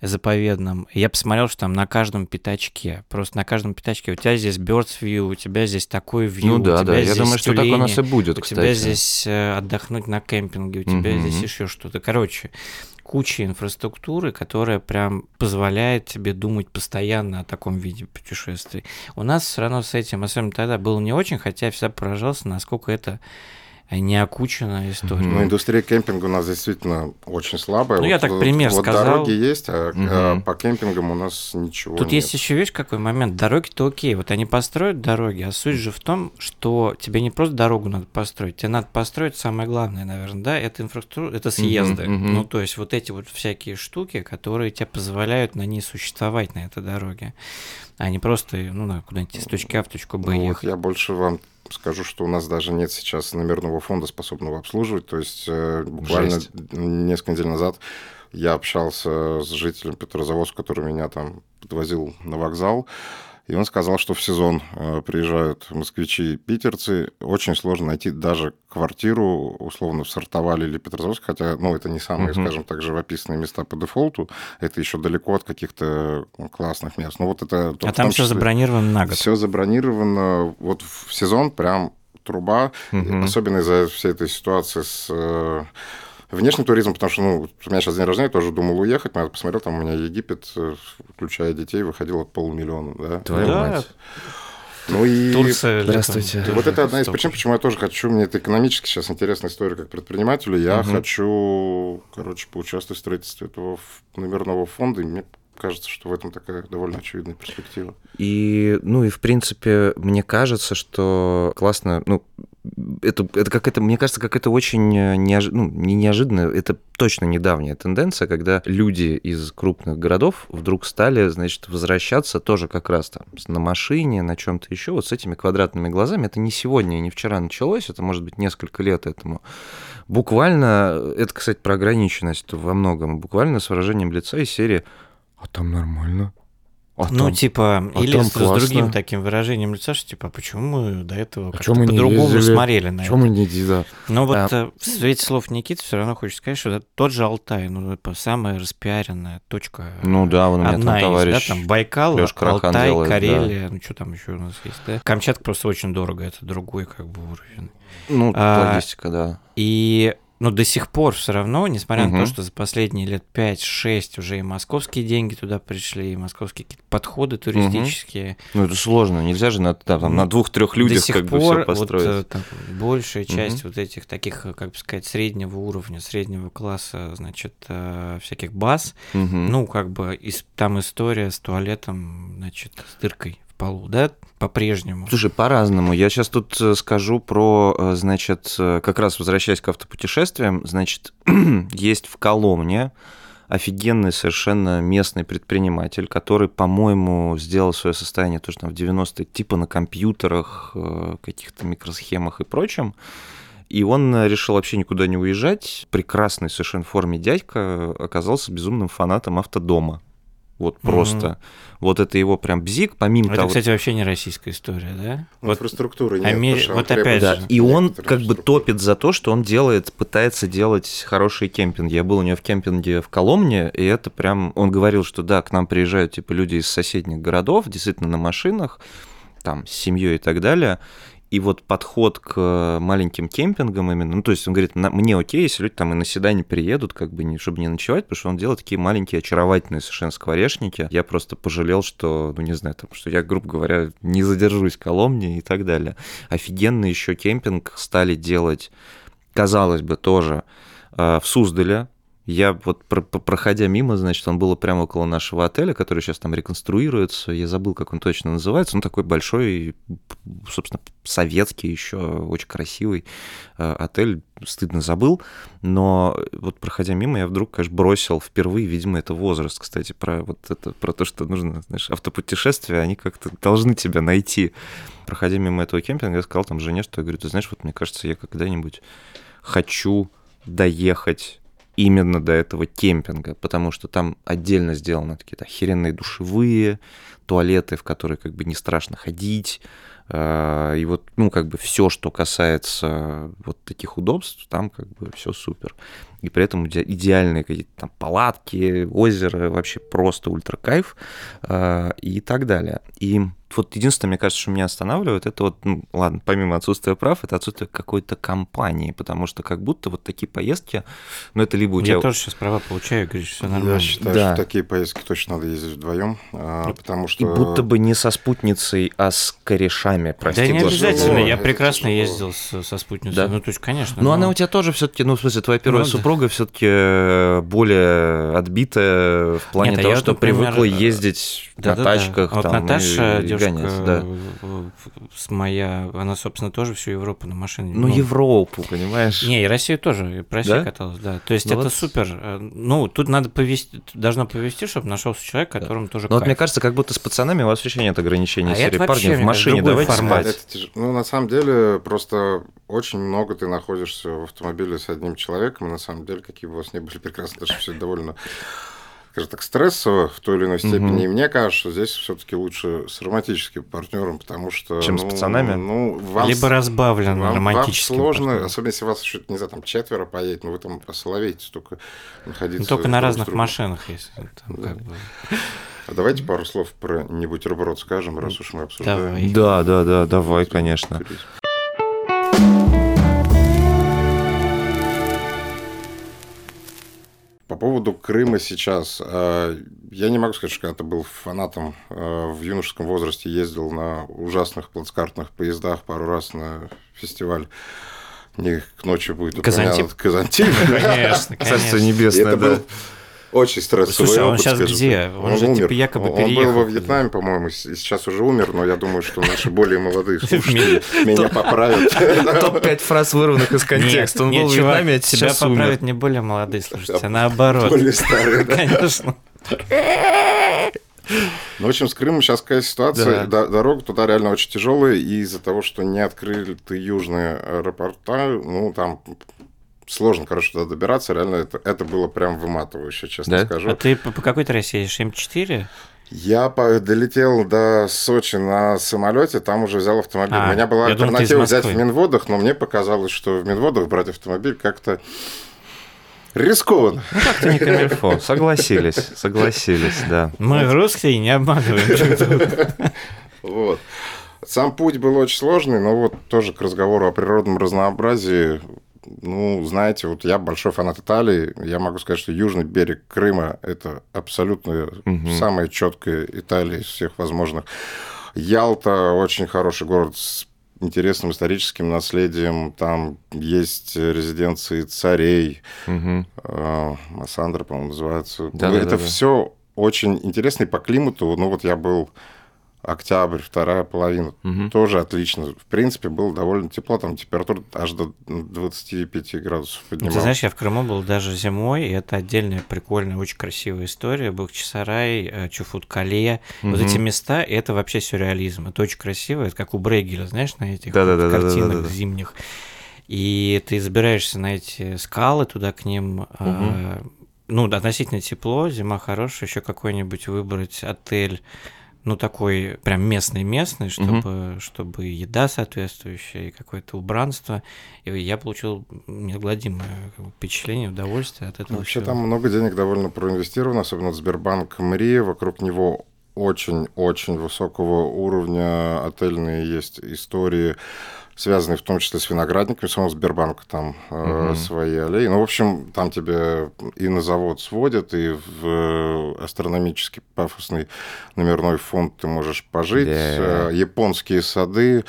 заповедным, я посмотрел, что там на каждом пятачке, просто на каждом пятачке, у тебя здесь Birds View, у тебя здесь такой view, Ну у да, тебя да. Я здесь думаю, что так у нас и тюлени, будет, у кстати. тебя здесь э, отдохнуть на кемпинге, у тебя Мгм. здесь еще что-то. Короче, куча инфраструктуры, которая прям позволяет тебе думать постоянно о таком виде путешествий. У нас все равно с этим, особенно тогда, было не очень, хотя я всегда поражался, насколько это неокученная история. Мгм. Ну, индустрия кемпинга у нас действительно очень слабая. Ну, я так вот, пример вот сказал. дороги есть, а, а Мгм. по кемпингам у нас ничего Тут нет. есть еще, видишь, какой момент. Дороги-то окей. Вот они построят дороги, а суть же в том, что тебе не просто дорогу надо построить, тебе надо построить самое главное, наверное, да, это инфраструктура, это съезды. Мгм, мгм. Ну, то есть вот эти вот всякие штуки, которые тебе позволяют на ней существовать, на этой дороге, а не просто, ну, куда-нибудь из точки А в точку Б Ну, вот ехать. я больше вам скажу, что у нас даже нет сейчас номерного фонда, способного обслуживать. То есть э, буквально Жесть. несколько недель назад я общался с жителем Петрозаводска, который меня там подвозил на вокзал. И он сказал, что в сезон э, приезжают москвичи и питерцы. Очень сложно найти даже квартиру, условно, в Сартовале или Петрозаводске, хотя, ну, это не самые, Мгм. скажем так, живописные места по дефолту. Это еще далеко от каких-то классных мест. Ну, вот это... А там все забронировано на год. все забронировано. Вот в сезон прям труба. Мгм. Особенно из-за всей этой ситуации с э, Внешний туризм, потому что, ну, у меня сейчас день рождения, тоже думал уехать, но я посмотрел, там у меня Египет, э, включая детей, выходил от полумиллиона, да. Твою Да. мать. Ну и... Турция. Здравствуйте. тоже Вот это одна из стоп. причин, почему я тоже хочу, мне это экономически сейчас интересная история как предпринимателю, я Мгм. хочу, короче, поучаствовать в строительстве этого номерного фонда, и мне кажется, что в этом такая довольно очевидная перспектива. И, ну и в принципе, мне кажется, что классно, ну, это, это как это, мне кажется, как это очень неожи- ну, не неожиданно, это точно недавняя тенденция, когда люди из крупных городов вдруг стали, значит, возвращаться тоже как раз там на машине, на чем-то еще, вот с этими квадратными глазами. Это не сегодня и не вчера началось, это может быть несколько лет этому. Буквально, это, кстати, про ограниченность во многом, буквально с выражением лица из серии «А там нормально». А Ну, там- типа, а или там с, с другим таким выражением лица, что типа, а почему мы до этого чё мы по-другому ездили? смотрели на это? Чё мы не да. Но вот А. э, в свете слов Никиты все равно хочется сказать, что это тот же Алтай, ну, это самая распиаренная точка. Ну да, вон у меня Одна там из, товарищ. да, там Байкал, Алтай, делает, да. Карелия, ну что там еще у нас есть, да? Камчатка просто очень дорого, это другой как бы уровень. Ну, А, логистика, да. И ну, до сих пор все равно, несмотря на Мгм. то, что за последние лет 5-6 уже и московские деньги туда пришли, и московские какие-то подходы туристические. Ну, это сложно. Нельзя же на, там, на двух-трех людях до сих как бы пор все построить. вот, э, там, большая часть вот этих таких, э, как бы сказать, среднего уровня, среднего класса, значит, э, всяких баз, Мгм. ну, как бы ис- там история с туалетом, значит, с дыркой полу, да, по-прежнему. Слушай, по-разному. Я сейчас тут э, скажу про, э, значит, э, как раз возвращаясь к автопутешествиям, значит, есть в Коломне офигенный совершенно местный предприниматель, который, по-моему, сделал свое состояние тоже там в 90-е, типа на компьютерах, каких-то микросхемах и прочем. И он решил вообще никуда не уезжать. Прекрасный совершенно в форме дядька оказался безумным фанатом автодома. Вот просто. Вот это его прям бзик, помимо Это, того... кстати, вообще не российская история, да? Ну, инфраструктуры нет. Что вот опять Да, же. и он как бы топит за то, что он делает, пытается делать хорошие кемпинги. Я был у него в кемпинге в Коломне, и это прям... Он говорил, что да, к нам приезжают типа люди из соседних городов, действительно на машинах, там, с семьей и так далее. И вот подход к маленьким кемпингам именно, ну, то есть он говорит, «На- мне окей, если люди там и на седане приедут, как бы, не, чтобы не ночевать, потому что он делает такие маленькие, очаровательные совершенно скворечники. Я просто пожалел, что, ну, не знаю, там, что я, грубо говоря, не задержусь в Коломне и так далее. Офигенный еще кемпинг стали делать, казалось бы, тоже э, в Суздале. Я вот про- про- проходя мимо, значит, он был прямо около нашего отеля, который сейчас там реконструируется. Я забыл, как он точно называется. Он такой большой, собственно, советский еще, очень красивый э, отель. Стыдно забыл. Но вот проходя мимо, я вдруг, конечно, бросил впервые, видимо, это возраст, кстати, про вот это, про то, что нужно, знаешь, автопутешествия, они как-то должны тебя найти. Проходя мимо этого кемпинга, я сказал там жене, что я говорю, ты знаешь, вот мне кажется, я когда-нибудь хочу доехать именно до этого кемпинга, потому что там отдельно сделаны такие охеренные душевые, туалеты, в которые как бы не страшно ходить, э, и вот, ну, как бы все, что касается вот таких удобств, там как бы все супер. И при этом иде- идеальные какие-то там палатки, озеро, вообще просто ультра кайф э, и так далее. И вот единственное, мне кажется, что меня останавливает, это вот, ну, ладно, помимо отсутствия прав, это отсутствие какой-то компании, потому что как будто вот такие поездки, ну, это либо у тебя... Я тоже сейчас права получаю, говоришь, все нормально. Я считаю, Да. что такие поездки точно надо ездить вдвоем, потому И что... будто бы не со спутницей, а с корешами, прости Да не обязательно, я прекрасно ездил со спутницей. Да? Ну, то есть, конечно. Ну, но- она у тебя тоже все-таки, ну, в смысле, твоя первая Ну, да. Супруга все-таки более отбитая в плане Нет, а того, я, что например, привыкла э, ездить на Да-да-да. тачках. А Вот там, Наташа, и- девушка гонять, да. э, с моя, она, собственно, тоже всю Европу на машине. Ну, Европу, понимаешь? Не, и Россию тоже, и по России Да? каталась, да. То есть Ну это вот. супер. Э, Ну, тут надо повести, должно повести, чтобы нашелся человек, которому тоже Ну, вот мне кажется, как будто с пацанами у вас вообще нет ограничений А серии. это вообще, Парни, в машине давайте формат. спать. Это тяж- Ну, на самом деле, просто очень много ты находишься в автомобиле с одним человеком, и на самом деле, какие бы у вас ни были прекрасные, даже все довольно скажем так, стрессово в той или иной степени. Мгм. И мне кажется, что здесь все-таки лучше с романтическим партнером, потому что... Чем с ну, пацанами? Ну, вам Либо разбавлен вам, романтическим. вам сложно, партнером. особенно если вас еще, не знаю, там четверо поедет, но вы там осоловеете только находиться... Ну, только на с разных другом. машинах, если там Да. как бы... А давайте пару слов про «Не бутерброд» скажем, раз уж мы обсуждаем. Давай. Да, да, да, давай, конечно. Поводу Крыма сейчас. э, Я не могу сказать, что когда-то был фанатом э, в юношеском возрасте, ездил на ужасных плацкартных поездах пару раз на фестиваль. Не к ночи будет Казантип? Казантип. Конечно, Царство конечно. И небесное, это да. был очень стрессовый Слушай, а он опыт, сейчас скажем где? так. Он же, типа, умер. якобы Он был переехал. во Вьетнаме, по-моему, и сейчас уже умер, но я думаю, что наши более молодые слушатели меня поправят. Топ-5 фраз, вырванных из контекста. Он был в Вьетнаме, сейчас умер. поправят не более молодые слушатели, а наоборот. Более старые. Конечно. Ну, в общем, с Крымом сейчас какая ситуация. Да. Дорога туда реально очень тяжелая, и из-за того, что не открыли ты южные аэропорта, ну, там сложно, короче, туда добираться. Реально, это, это было прям выматывающе, честно Да? скажу. А ты по по какой трассе едешь? М4? Я долетел до Сочи на самолете, там уже взял автомобиль. А, У меня была я думал, альтернатива взять в. Минводах, но мне показалось, что в Минводах брать автомобиль как-то рискованно. Ну, как-то не камильфо. Согласились, согласились, да. Мы русские не обманываем. Вот. Сам путь был очень сложный, но вот тоже к разговору о природном разнообразии. Ну, знаете, вот я большой фанат Италии. Я могу сказать, что южный берег Крыма – это абсолютно Мгм. самая четкая Италия из всех возможных. Ялта – очень хороший город с интересным историческим наследием. Там есть резиденции царей. Э, Массандра, по-моему, называется. Да, Ну, да, это да, да. все очень интересно и по климату. Ну, вот я был октябрь, вторая половина. Мгм. Тоже отлично. В принципе, было довольно тепло. Там температура аж до 25 градусов Ну, поднималась. Ты знаешь, я в Крыму был даже зимой, и это отдельная прикольная, очень красивая история. Бахчисарай, э, Чуфут-Кале. Вот Мгм. эти места, это вообще сюрреализм. Это очень красиво, это как у Брейгеля, знаешь, на этих Да-да-да-да-да-да-да. картинах зимних. И ты забираешься на эти скалы туда к ним. э, Ну, относительно тепло, зима хорошая, еще какой-нибудь выбрать отель, ну, такой прям местный-местный, чтобы, чтобы еда соответствующая и какое-то убранство. И я получил неизгладимое впечатление, удовольствие от этого Вообще всего. там много денег довольно проинвестировано, особенно Сбербанк МРИ. Вокруг него очень-очень высокого уровня отельные есть истории, связанные в том числе с виноградниками. Самого Сбербанка там Мгм. свои аллеи. Ну, в общем, там тебе и на завод сводят, и в э, астрономический пафосный номерной фонд ты можешь пожить. Да. Э, Японские сады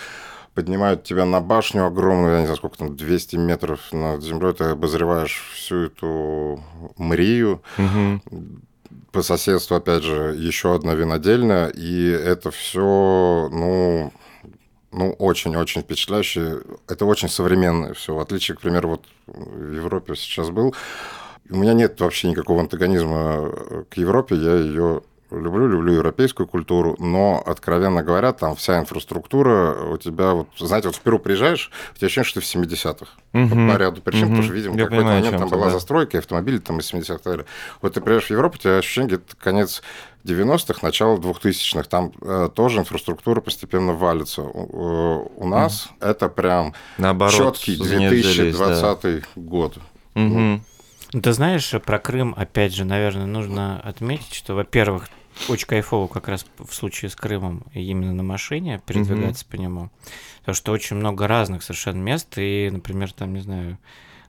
поднимают тебя на башню огромную, я не знаю, сколько там, 200 метров над землей, ты обозреваешь всю эту мрию. Мгм. По соседству, опять же, еще одна винодельня, и это все, ну, ну, очень-очень впечатляюще. Это очень современное все, в отличие, к примеру, вот в Европе сейчас был. У меня нет вообще никакого антагонизма к Европе, я ее люблю, люблю европейскую культуру, но, откровенно говоря, там вся инфраструктура у тебя, вот, знаете, вот в Перу приезжаешь, у тебя ощущение, что ты в 70-х. Мгм. По ряду причин, Мгм. потому что, видимо, какой-то момент там была да. застройка, и автомобили там из 70-х и так далее. Вот ты приезжаешь в Европу, у тебя ощущение где-то конец 90-х, начало 2000-х. Там э, тоже инфраструктура постепенно валится. У, э, у нас это прям Наоборот, четкий занялись, да. 2020 год. Ну, ты знаешь, про Крым, опять же, наверное, нужно отметить, что, во-первых, очень кайфово как раз в случае с Крымом именно на машине передвигаться по нему. Потому что очень много разных совершенно мест. И, например, там, не знаю,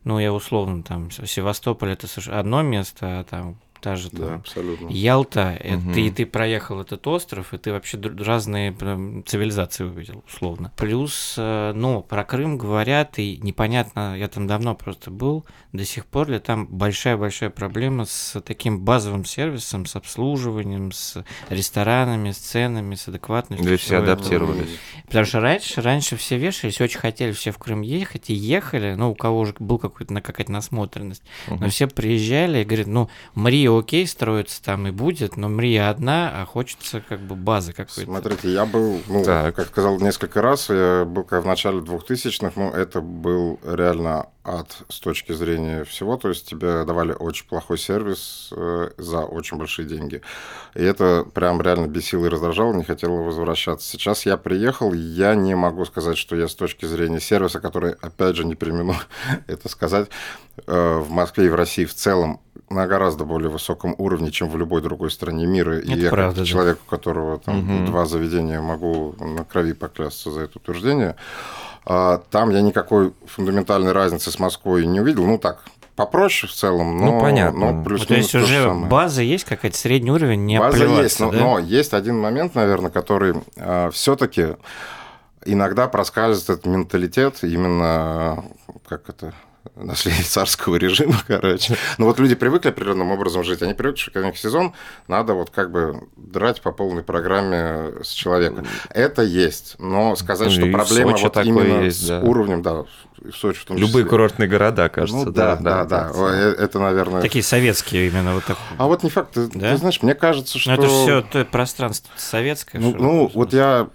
ну, я условно, там, Севастополь это одно место, а там та же Да, там, абсолютно. Ялта, Мгм. ты, ты проехал этот остров, и ты вообще разные прям цивилизации увидел, условно. Плюс, э, ну, про Крым говорят, и непонятно, я там давно просто был, до сих пор ли там большая-большая проблема с таким базовым сервисом, с обслуживанием, с ресторанами, с ценами, с адекватностью. Или все этого. адаптировались. Потому что раньше, раньше все вешались, очень хотели все в Крым ехать, и ехали, ну, у кого уже был какой-то, какая-то насмотренность. Но Мгм. все приезжали и говорят, ну, Окей, строится там и будет, но Мрия одна, а хочется как бы базы какой-то. Смотрите, я был, ну, Так. как сказал несколько раз, я был как в начале 2000-х, ну, это был реально ад с точки зрения всего, то есть тебе давали очень плохой сервис э, за очень большие деньги. И это прям реально бесило и раздражало, не хотел возвращаться. Сейчас я приехал, я не могу сказать, что я с точки зрения сервиса, который, опять же, не примену это сказать, э, в Москве и в России в целом на гораздо более высоком уровне, чем в любой другой стране мира. И Это я правда, как да. человек, у которого там Мгм. два заведения, могу на крови поклясться за это утверждение. А, Там я никакой фундаментальной разницы с Москвой не увидел. Ну так, попроще в целом, но, Ну, понятно. но Ну, плюс то есть уже база есть какая-то, средний уровень, не База есть, но, да? но есть один момент, наверное, который все-таки иногда проскальзывает этот менталитет именно, э, как это, наследие царского режима, короче. Ну вот люди привыкли определенным образом жить, они привыкли, что когда у них сезон, надо вот как бы драть по полной программе с человека. Это есть, но сказать, Ну что проблема вот именно есть, с да. уровнем, да, в Сочи в том Любые числе. курортные города, кажется. Ну да, да, да, Э, это, наверное... Такие советские именно вот так. А вот не факт, ты, Да? ты знаешь, мне кажется, что... Ну, это все то пространство советское. Ну, что ну, вот я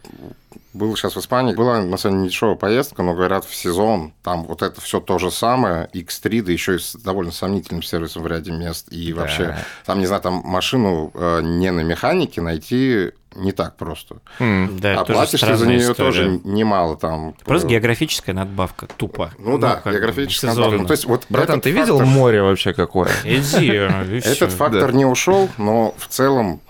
был сейчас в Испании, была на самом деле дешевая поездка, но говорят, в сезон там вот это все то же самое, X3, да еще и с довольно сомнительным сервисом в ряде мест, и Да. вообще, там, не знаю, там машину э, не на механике найти не так просто. М. Да, а платишь ты за нее история. тоже немало там. Просто э, географическая надбавка, тупо. Ну да, как бы, географическая сезонно. надбавка. Ну, то есть вот Братан, этот ты видел фактор- море вообще какое? Иди, всё. Этот фактор не ушел, но в целом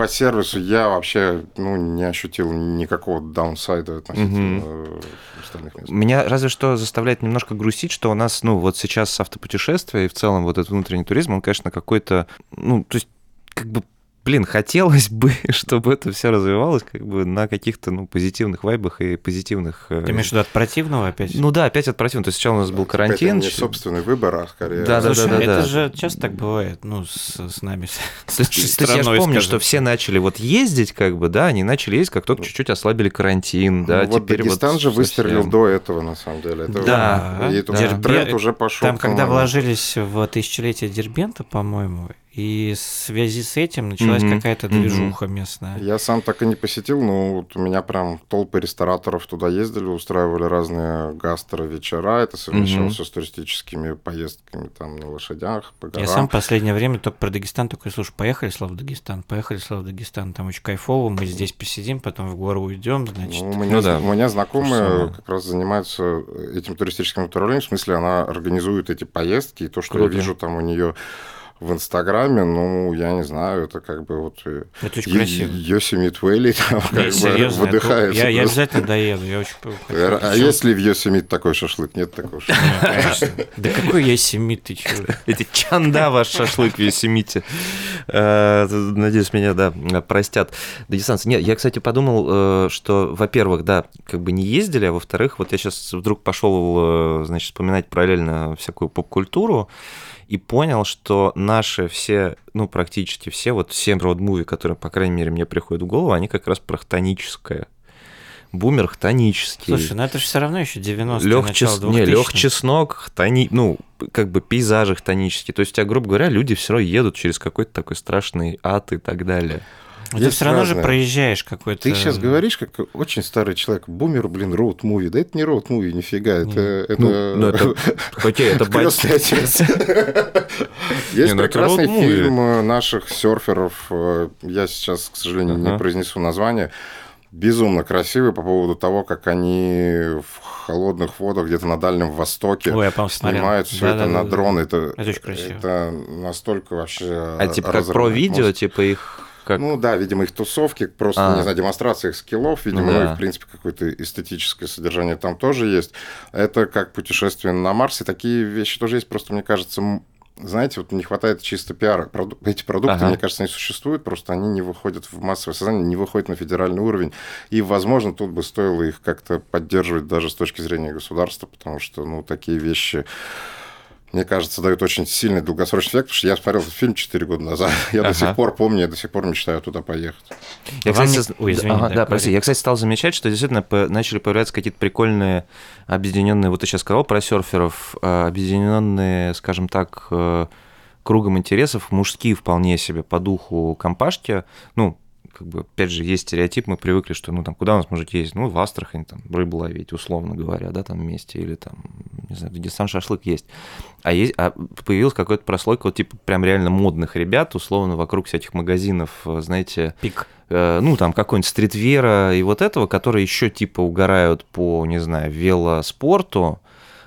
по сервису я вообще ну, не ощутил никакого даунсайда относительно э, остальных мест. Меня разве что заставляет немножко грустить, что у нас, ну, вот сейчас автопутешествия и в целом вот этот внутренний туризм, он, конечно, какой-то, ну, то есть, как бы, блин, хотелось бы, чтобы это все развивалось как бы на каких-то, ну, позитивных вайбах и позитивных... э, Ты имеешь в виду от противного опять? Ну да, опять от противного. То есть сначала у нас был Это карантин. не собственный выбор, а скорее... Да, да, Слушай, да, это да. же часто так бывает, ну, с, с нами. с- То есть, то есть я же помню, скажем что все начали вот ездить, как бы, да, они начали ездить, как только чуть-чуть ослабили карантин, да, Ну, вот теперь Дагестан вот же выстрелил до этого, на самом деле. Это Да, и Дербент- тренд уже пошел. Там, когда вложились в тысячелетие Дербента, по-моему, и в связи с этим началась Мгм, какая-то движуха местная. Я сам так и не посетил, но вот у меня прям толпы рестораторов туда ездили, устраивали разные гастро-вечера. Это совмещалось с туристическими поездками там на лошадях, по горам. Я сам в последнее время только про Дагестан такой, слушай, поехали, Слава, в Дагестан, поехали, Слава, в Дагестан, там очень кайфово, мы здесь посидим, потом в гору уйдем, значит. Ну, у, меня, Ну да. у меня знакомые как раз занимаются этим туристическим направлением, в смысле, она организует эти поездки, и то, что Круто. я вижу там у нее в Инстаграме, ну, я не знаю, это как бы вот... э, Это очень красиво. Йосемит Вэлли там как Нет, бы серьезно, это- выдыхается. я, я обязательно доеду, я очень хочу. А Причём- есть ли в Йосемит такой шашлык? Нет такого шашлыка. Да какой я семит, ты чё? Эти чанда ваш шашлык в Йосемите. Э, Надеюсь, меня, да, простят дагестанцы. Нет, я, кстати, подумал, э, что, во-первых, да, как бы не ездили, а во-вторых, вот я сейчас вдруг пошел, значит, вспоминать параллельно всякую поп-культуру, и понял, что наши все, ну, практически все, вот все роуд-муви, которые, по крайней мере, мне приходят в голову, они как раз про хтоническое. Бумер хтонический. Слушай, ну это же все равно еще 90-е, Лег, начало чес... не, 2000-х. лег чеснок, хтони... ну, как бы пейзажи хтонические. То есть, у тебя, грубо говоря, люди все равно едут через какой-то такой страшный ад и так далее. Ну, Ты все равно же проезжаешь какой-то... Ты сейчас говоришь, как очень старый человек, бумер, блин, роуд-муви. Да это не роуд-муви, нифига, это... это... Ну, ну, это- Хотя это бать- Крестный отец. Есть ну это прекрасный фильм э, наших серферов. э, Я сейчас, к сожалению, не произнесу название. Безумно красивый по поводу того, как они в холодных водах где-то на Дальнем Востоке Ой, я, снимают все это Да-да-да. на дрон. Это, Это очень красиво. это настолько вообще... А типа как про видео, типа их как... Ну да, видимо, их тусовки, просто, А. не знаю, демонстрация их скиллов, видимо, Ну ну, да. и, в принципе, какое-то эстетическое содержание там тоже есть. Это как путешествие на Марс, и такие вещи тоже есть, просто, мне кажется, знаете, вот не хватает чисто пиара. Проду- Эти продукты, Ага. мне кажется, они существуют, просто они не выходят в массовое сознание, не выходят на федеральный уровень. И, возможно, тут бы стоило их как-то поддерживать даже с точки зрения государства, потому что, ну, такие вещи мне кажется, дают очень сильный долгосрочный эффект, потому что я смотрел этот фильм 4 года назад. Я Ага. до сих пор помню, я до сих пор мечтаю туда поехать. Я, Вам кстати, не- Ой, извини, ага, да, да, прости. Я, кстати, стал замечать, что действительно начали появляться какие-то прикольные объединенные, вот ты сейчас сказал про серферов, э, объединенные, скажем так, э, кругом интересов, мужские вполне себе по духу компашки. Ну, как бы, опять же, есть стереотип, мы привыкли, что, ну, там, куда у нас может ездить? Ну, в Астрахань, там, рыбу ловить, условно говоря, да, там вместе, или там, не знаю, в Дагестан шашлык есть. А, есть, а появилась какая-то прослойка, вот, типа, прям реально модных ребят, условно, вокруг всяких магазинов, э, знаете, Пик. э, ну, там, какой-нибудь стритвера и вот этого, которые еще, типа, угорают по, не знаю, велоспорту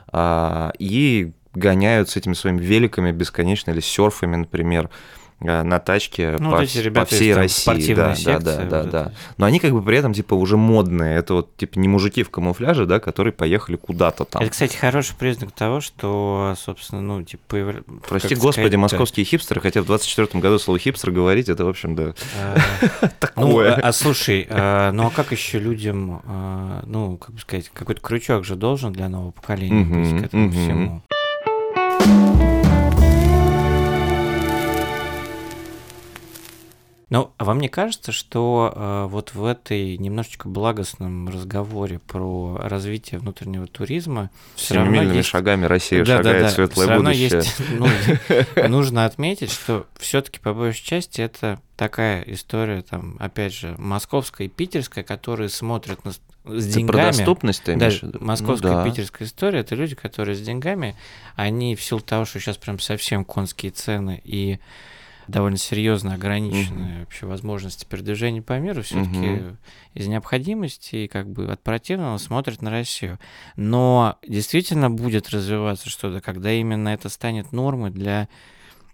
а, и гоняют с этими своими великами бесконечно или серфами, например, э, на тачке Ну, по, вот эти ребята по всей России. Да, да, секции, да, да, вот да. это. Но они как бы при этом типа уже модные. Это вот типа не мужики в камуфляже, да, которые поехали куда-то там. Это, кстати, хороший признак того, что, собственно, ну, типа... появля- Прости господи, сказать-то, московские хипстеры, хотя в 24 году слово хипстер говорить, это, в общем, да. э, Ну, Такое. а а слушай, э, ну а как еще людям, э, ну, как бы сказать, какой-то крючок же должен для нового поколения быть к этому всему. Ну, а вам не кажется, что э, вот в этой немножечко благостном разговоре про развитие внутреннего туризма все Семимильными есть шагами Россия Да, да, шагает да. в светлое равно будущее. есть, ну, нужно отметить, что все-таки по большей части это такая история, там, опять же, московская и питерская, которые смотрят на, с с Ты деньгами. про доступность ты Да, имеешь виду? Ну московская да. питерская история это люди, которые с деньгами, они в силу того, что сейчас прям совсем конские цены и довольно серьезно ограниченные вообще возможности передвижения по миру, все-таки Мгм. из необходимости и как бы от противного смотрят на Россию. Но действительно будет развиваться что-то, когда именно это станет нормой для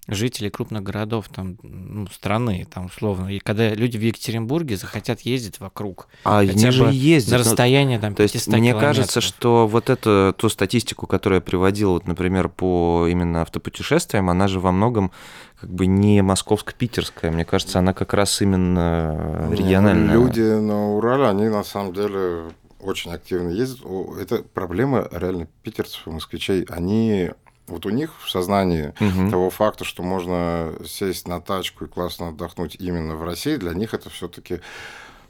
жителей крупных городов там, ну, страны, там, условно. И когда люди в Екатеринбурге захотят ездить вокруг А хотя они же бы ездят. на ну, расстояние там То есть 500 мне километров. кажется, что вот эту ту статистику, которую я приводил, вот, например, по именно автопутешествиям, она же во многом как бы не московско-питерская. Мне кажется, она как раз именно ну, региональная. Люди на Урале, они на самом деле очень активно ездят. Это проблема реально питерцев и москвичей. Они вот у них в сознании Мгм. того факта, что можно сесть на тачку и классно отдохнуть именно в России, для них это все-таки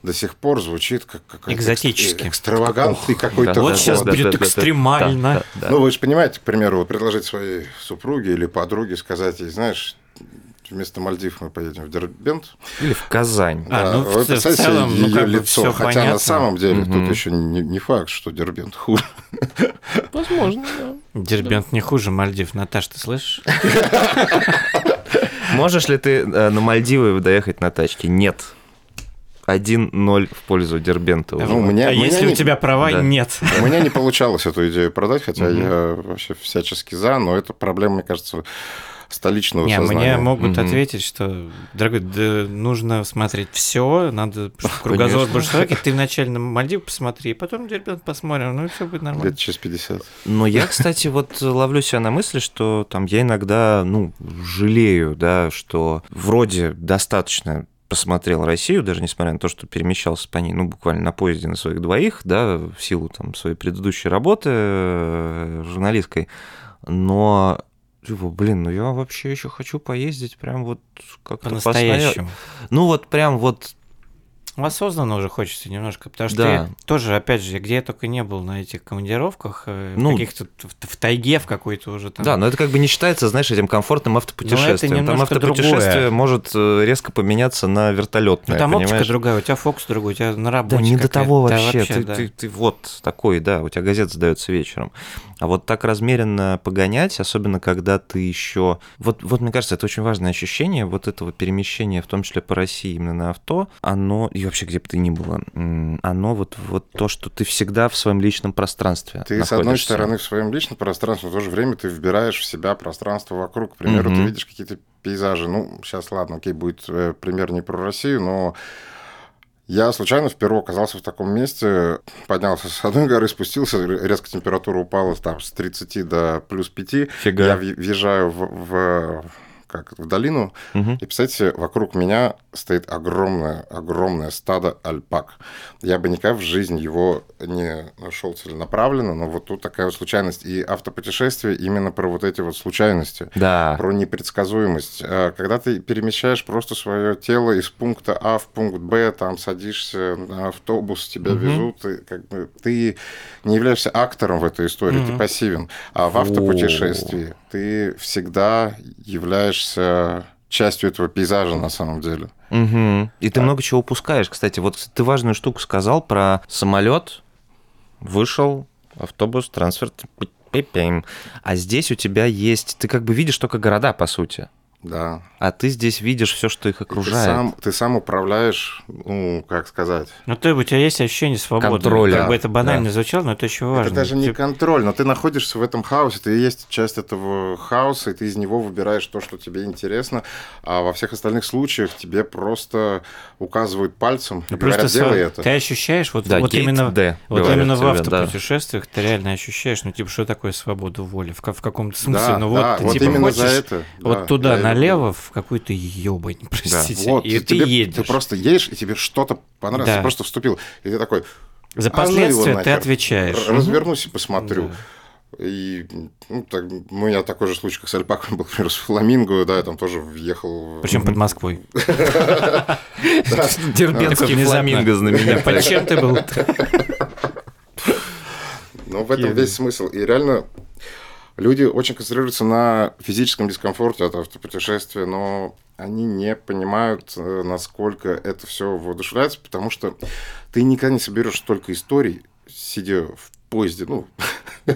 до сих пор звучит как какой-то Экзотически. экс- экстравагантный какой-то Да, Вот да, сейчас да, будет да, да, да. экстремально. Да, да, да. Ну, вы же понимаете, к примеру, вот предложить своей супруге или подруге, сказать ей, знаешь, вместо Мальдив мы поедем в Дербент. Или в Казань. А, Да, ну, вы в представьте целом, себе ну, как бы лицо. всё Хотя понятно. на самом деле Мгм. тут еще не, не факт, что Дербент хуже. Возможно, да. Дербент не хуже Мальдив. Наташ, ты слышишь? Можешь ли ты э, на Мальдивы доехать на тачке? Нет. 1-0 в пользу Дербента уже. Ну, у меня- а у меня если не- у тебя права, Да. нет. У меня не получалось эту идею продать, хотя я вообще всячески за, но это проблема, мне кажется, столичного Не, сознания. мне могут Мгм. ответить, что, дорогой, да нужно смотреть все, надо кругозор был широкий. Ты вначале на Мальдив посмотри, потом Дербент посмотрим, ну и все будет нормально. Лет через 50. Но я, кстати, вот ловлю себя на мысли, что там я иногда, ну, жалею, да, что вроде достаточно посмотрел Россию, даже несмотря на то, что перемещался по ней, ну, буквально на поезде на своих двоих, да, в силу там своей предыдущей работы э, журналистской, но типа, блин, ну я вообще еще хочу поездить прям вот как-то По-настоящему. Ну вот прям вот Осознанно уже хочется немножко, потому что Да. я тоже, опять же, где я только не был на этих командировках, э, Ну, каких-то в, в тайге в какой-то уже там. Да, но это как бы не считается, знаешь, этим комфортным автопутешествием. Там автопутешествие другое. может э, резко поменяться на вертолетное. Ну, там оптика понимаешь? другая, у тебя фокус другой, у тебя на Да, работе. не до того Да, вообще. ты, да. ты- ты вот такой, да, у тебя газета сдается вечером. А вот так размеренно погонять, особенно когда ты еще... Вот, вот мне кажется, это очень важное ощущение вот этого перемещения, в том числе по России именно на авто, оно, и вообще где бы ты ни было, оно вот, вот то, что ты всегда в своем личном пространстве Ты, с одной находишься. стороны, в своем личном пространстве, но в то же время ты вбираешь в себя пространство вокруг. К примеру, ты Мгм. видишь какие-то пейзажи. Ну, сейчас, ладно, окей, будет э, пример не про Россию, но я случайно впервые оказался в таком месте, поднялся с одной горы, спустился, резко температура упала там с 30 до плюс 5. Фига. Я въ- въезжаю в, в- как, в долину, Мгм. и, представьте, вокруг меня стоит огромное, огромное стадо альпак. Я бы никогда в жизни его не нашел целенаправленно, но вот тут такая вот случайность. И автопутешествие именно про вот эти вот случайности, Да. про непредсказуемость. А Когда ты перемещаешь просто свое тело из пункта А в пункт Б, там садишься на автобус, тебя Мгм. везут, ты, как бы, ты не являешься актором в этой истории, ты Мгм. пассивен. А в О. автопутешествии ты всегда являешься частью этого пейзажа на самом деле. Мгм. И ты много чего упускаешь. Кстати, вот ты важную штуку сказал про самолет. Вышел, автобус, трансфер. пи-пим. А здесь у тебя есть... Ты как бы видишь только города, по сути. Да. А ты здесь видишь все, что их Ты окружает. сам, ты сам управляешь, ну, как сказать. Ну, то у тебя есть ощущение свободы. Контроля, Как бы это банально да. звучало, но это очень важно. Это даже не Типа, контроль, но ты находишься в этом хаосе, ты есть часть этого хаоса, и ты из него выбираешь то, что тебе интересно, а во всех остальных случаях тебе просто указывают пальцем и ну, говорят, просто делай сва- это. ты ощущаешь, вот, Да, вот именно, Д, вот говорят именно в тебе, да. автопутешествиях ты реально ощущаешь, ну, типа, что такое свобода воли? В, в каком-то смысле, Да, ну, да, вот ты, вот типа, именно хочешь за это. вот да, туда я и налево в какую-то ебань, простите, Вот, и ты тебе- едешь. Ты просто едешь, и тебе что-то понравилось, Да. ты просто вступил, и ты такой, За «А ну последствия ты нахер». отвечаешь. Развернусь и посмотрю. Да. И ну, так, у меня такой же случай, как с Альпакой был, например, с Фламинго, да, я там тоже въехал. Причем под Москвой. Да. Дербенский фламинго знаменитый. Под чем ты был? Ну, в этом весь смысл. И реально люди очень концентрируются на физическом дискомфорте от автопутешествия, но они не понимают, э, насколько это все воодушевляется, потому что ты никогда не соберешь столько историй, сидя в поезде, ну,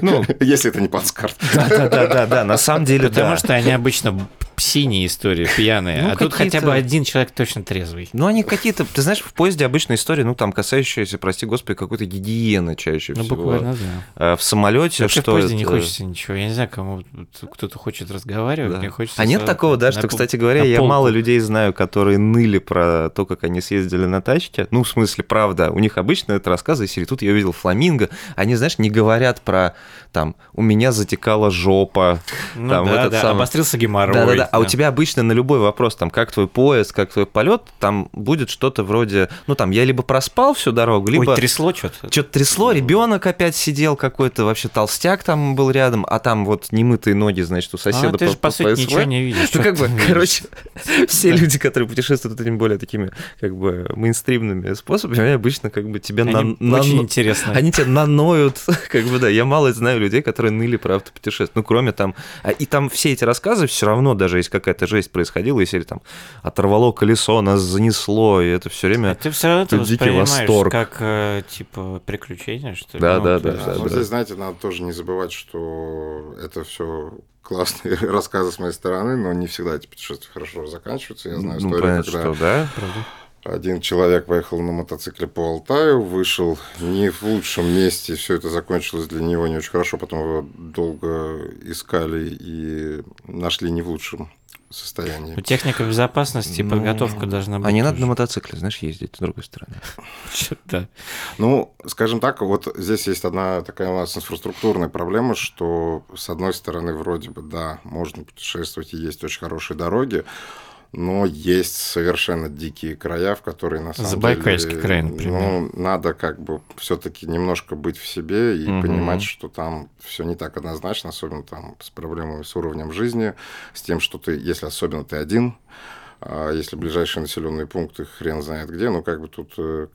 Ну. если это не плацкарт. Да-да-да, на самом деле, Потому да. что они обычно синие истории, пьяные. Ну, а тут хотя бы один человек точно трезвый. Ну, они какие-то, ты знаешь, в поезде обычная история, ну, там, касающаяся, прости господи, какой-то гигиены чаще Ну, всего. буквально, да. А в самолете, Вообще в что поезде не это- хочется ничего. Я не знаю, кому кто-то хочет разговаривать, Да. мне хочется... А нет такого, да, на что, пол- кстати говоря, я полку. мало людей знаю, которые ныли про то, как они съездили на тачке. Ну, в смысле, правда, у них обычно это рассказы из серии «Тут я увидел фламинго». Они, знаешь, не говорят про, там, «У меня затекала жопа». Ну там, да, этот да, самый- обострился геморрой. Да-да-да, а у тебя обычно на любой вопрос, там, как твой поезд, как твой полет, там будет что-то вроде, ну, там, я либо проспал всю дорогу, либо... Ой, трясло что-то. Что-то трясло, ребенок опять сидел какой-то, вообще толстяк там был рядом, а там вот немытые ноги, значит, у соседа А, ты же, по сути, ПСВ. ничего не видишь. Ну, как бы, короче, все люди, которые путешествуют этими более такими, как бы, мейнстримными способами, обычно, как бы. Они на- очень интересно. Они тебя наноют, как бы, да. Я мало знаю людей, которые ныли про автопутешествие. Ну, кроме там... а, И там все эти рассказы все равно, даже если какая-то жесть происходила, если там оторвало колесо, нас занесло, и это все А время... ты все равно это воспринимаешь восторг. как, э, типа, приключение, что ли? Да, Ну, да, то да, есть- да, но да. здесь, знаете, надо тоже не забывать, что это все классные рассказы с моей стороны, но не всегда эти путешествия хорошо заканчиваются. Я знаю Ну, историю, понятно, когда что, да? Один человек поехал на мотоцикле по Алтаю, вышел не в лучшем месте, все это закончилось для него не очень хорошо, потом его долго искали и нашли не в лучшем состоянии. Техника безопасности и Ну, подготовка должна быть. А не надо на мотоцикле, знаешь, ездить с другой стороны. Да. Ну, скажем так, вот здесь есть одна такая у нас инфраструктурная проблема, что с одной стороны вроде бы, да, можно путешествовать и есть очень хорошие дороги, но есть совершенно дикие края, в которые на самом Забайкальский деле... край, например. Ну, надо как бы все-таки немножко быть в себе и Мгм. понимать, что там все не так однозначно, особенно там с проблемами с уровнем жизни, с тем, что ты, если особенно ты один, а если ближайшие населенные пункты хрен знает где, ну как бы тут э,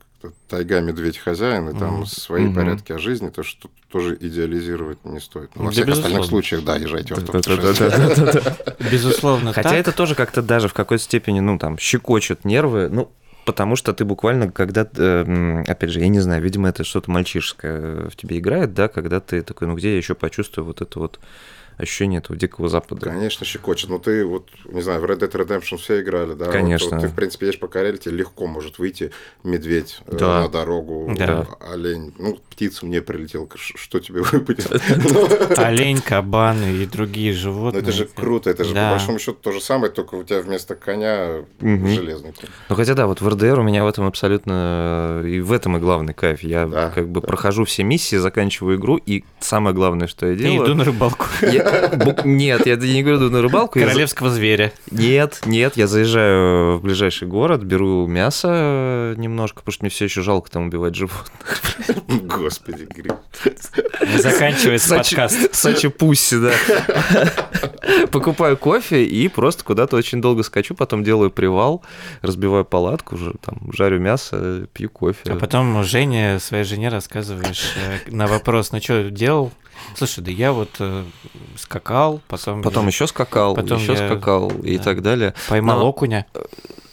тайга, медведь, хозяин, и там Мгм. свои Мгм. порядки о жизни, то что тоже идеализировать не стоит. Ну, во Да, всех остальных безусловно. случаях, да, езжайте в автопутешествие. Безусловно, Хотя это тоже как-то даже в какой-то степени, ну, там, щекочет нервы, ну, потому что ты буквально, когда, э, опять же, я не знаю, видимо, это что-то мальчишеское в тебе играет, да, когда ты такой, ну, где я еще почувствую вот это вот ощущение этого дикого запада. Конечно, щекочет. Ну, ты вот, не знаю, в Red Dead Redemption все играли, да? Вот Конечно. ты, в принципе, едешь по Карелии, тебе легко может выйти медведь э, Да. на дорогу, Да. олень. Ну, птица мне прилетела, что тебе выпадет? Ну, Олень, кабан и другие Ну, животные. это же круто, это же по большому счету то же самое, только у тебя вместо коня железный. Ну, хотя да, вот в РДР у меня в этом абсолютно... И в этом и главный кайф. Я как бы прохожу все миссии, заканчиваю игру, и самое главное, что я Я делаю... иду на рыбалку. Я- Нет, я не говорю на рыбалку. Королевского зверя. Нет, нет, я заезжаю в ближайший город, беру мясо э, немножко, потому что мне все еще жалко там убивать животных. Господи, Грим. Заканчивается подкаст. Сачи пусси, да. Покупаю кофе и просто куда-то очень долго скачу, потом делаю привал, разбиваю палатку, уже там жарю мясо, пью кофе. А потом Жене, своей жене рассказываешь э, на вопрос, ну что делал? Слушай, да я вот э, скакал, потом, Потом я еще скакал, Потом еще я- скакал и да. так далее. поймал но- окуня.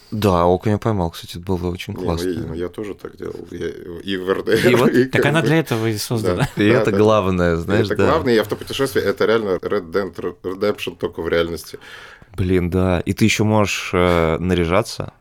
Да, окуня поймал, кстати, это было очень Не, ну, классно. я, ну, я тоже так делал. Я- и в РДР. И вот- и Так как она бы- для этого и создана. Да, И да, это да. главное, знаешь, это да. главное, и автопутешествие это реально Red Dead Redemption только в реальности. Блин, да. И ты еще можешь э, наряжаться.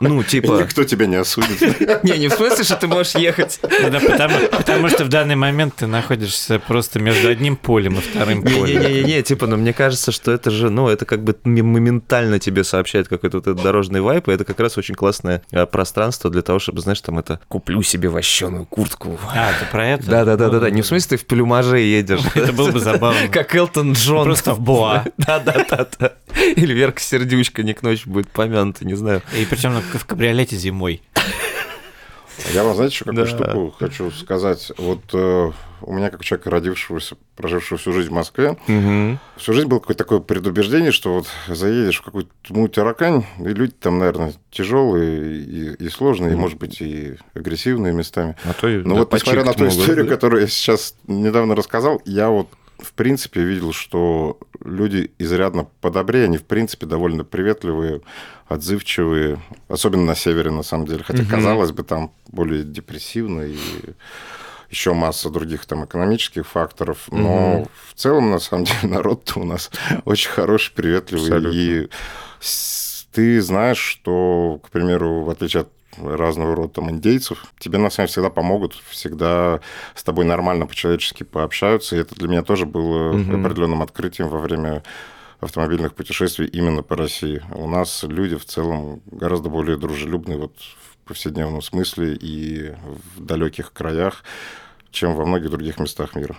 Ну, типа... Никто тебя не осудит. Не, не в смысле, что ты можешь ехать. Ну да, потому, потому что в данный момент ты находишься просто между одним полем и вторым полем. Не-не-не, типа, но мне кажется, что это же, ну, это как бы моментально тебе сообщает какой-то вот этот дорожный вайп, и это как раз очень классное э, пространство для того, чтобы, знаешь, там это «куплю себе вощеную куртку». А, ты про это? Да-да-да-да, не в смысле ты в плюмаже едешь. Это было бы забавно. Как Элтон Джон. Просто в боа. Да-да-да. Или Верка Сердючка не к ночи будет помянута, не знаю. И причем в кабриолете зимой. Я вам, знаете, еще какую Да. штуку хочу сказать? Вот э, у меня, как у человека, родившегося, прожившего всю жизнь в Москве, всю жизнь было какое-то такое предубеждение, что вот заедешь в какую-то тьму таракань, и люди там, наверное, тяжелые и, и сложные, и, может быть, и агрессивные местами. А то и Ну вот, несмотря на ту могут, историю, да. которую я сейчас недавно рассказал, я вот в принципе видел, что люди изрядно подобрее, они в принципе довольно приветливые, отзывчивые, особенно на севере на самом деле, хотя Мгм. казалось бы там более депрессивно и еще масса других там экономических факторов, но Мгм. в целом на самом деле народ у нас очень хороший, приветливый Абсолютно. и ты знаешь, что, к примеру, в отличие от разного рода там индейцев, тебе на самом деле всегда помогут, всегда с тобой нормально по-человечески пообщаются, и это для меня тоже было Мгм. определенным открытием во время автомобильных путешествий именно по России. У нас люди в целом гораздо более дружелюбные вот в повседневном смысле и в далеких краях, чем во многих других местах мира.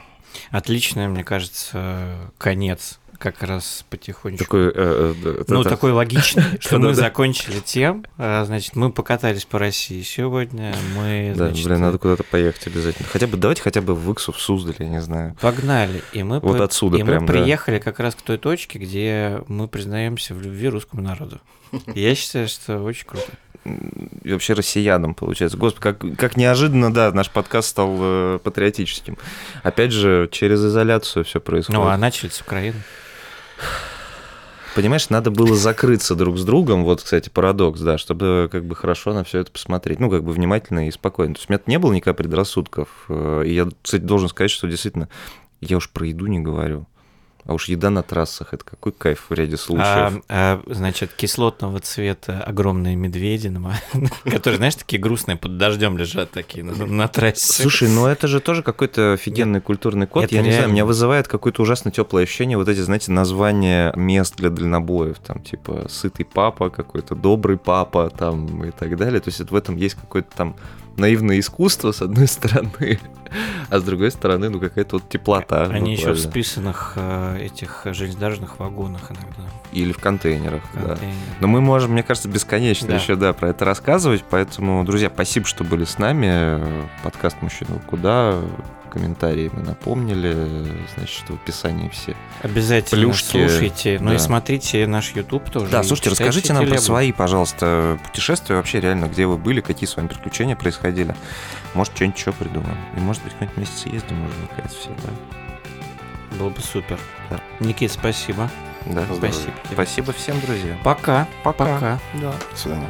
Отличный, мне кажется, конец как раз потихонечку. Такой, э, э, да, Ну, это- такой логичный, что мы закончили тем, а, значит, мы покатались по России сегодня, мы, Да, значит, блин, надо куда-то поехать обязательно. Хотя бы, давайте хотя бы в Иксу, в Суздаль, я не знаю. погнали, и мы, Вот по- отсюда и прям, мы да. приехали как раз к той точке, где мы признаемся в любви русскому народу. Я считаю, что очень круто. И вообще россиянам, получается. Господи, как, как неожиданно, да, наш подкаст стал э, патриотическим. Опять же, через изоляцию все происходит. Ну, а начали с Украины. Понимаешь, надо было закрыться друг с другом, вот, кстати, парадокс, да, чтобы как бы хорошо на все это посмотреть, ну, как бы внимательно и спокойно. То есть у меня не было никаких предрассудков, э, и я, кстати, должен сказать, что действительно, я уж про еду не говорю, а уж еда на трассах, это какой кайф в ряде случаев. А, а, значит, кислотного цвета огромные медведи, на- которые, знаешь, такие грустные, под дождем лежат такие на, на трассе. Слушай, ну это же тоже какой-то офигенный культурный код. Это Я не знаю, реально. меня вызывает какое-то ужасно теплое ощущение. Вот эти, знаете, названия мест для дальнобоев, там типа сытый папа, какой-то добрый папа, там и так далее. То есть вот в этом есть какое-то там наивное искусство, с одной стороны, а с другой стороны, ну какая-то вот теплота. Они еще в буквально. списанных э, этих железнодорожных вагонах иногда. Или в контейнерах, да. контейнерах. Но мы можем, мне кажется, бесконечно Да. еще, да, про это рассказывать. Поэтому, друзья, спасибо, что были с нами. Подкаст «Мужчина, куда?» Комментарии мы напомнили, значит, в описании все. Обязательно Плюшки, слушайте. Ну и да. смотрите наш YouTube тоже. Да, слушайте, расскажите нам про телегу. свои, пожалуйста, путешествия вообще реально, где вы были, какие с вами приключения происходили. Может, что-нибудь еще придумаем. И, может быть, какой-нибудь месяц съездим, можно наконец все, да? Было бы супер. Да. Никит, спасибо. Да, Спасибо. тебе. Спасибо всем, друзья. Пока. Пока. Пока. Да. До свидания.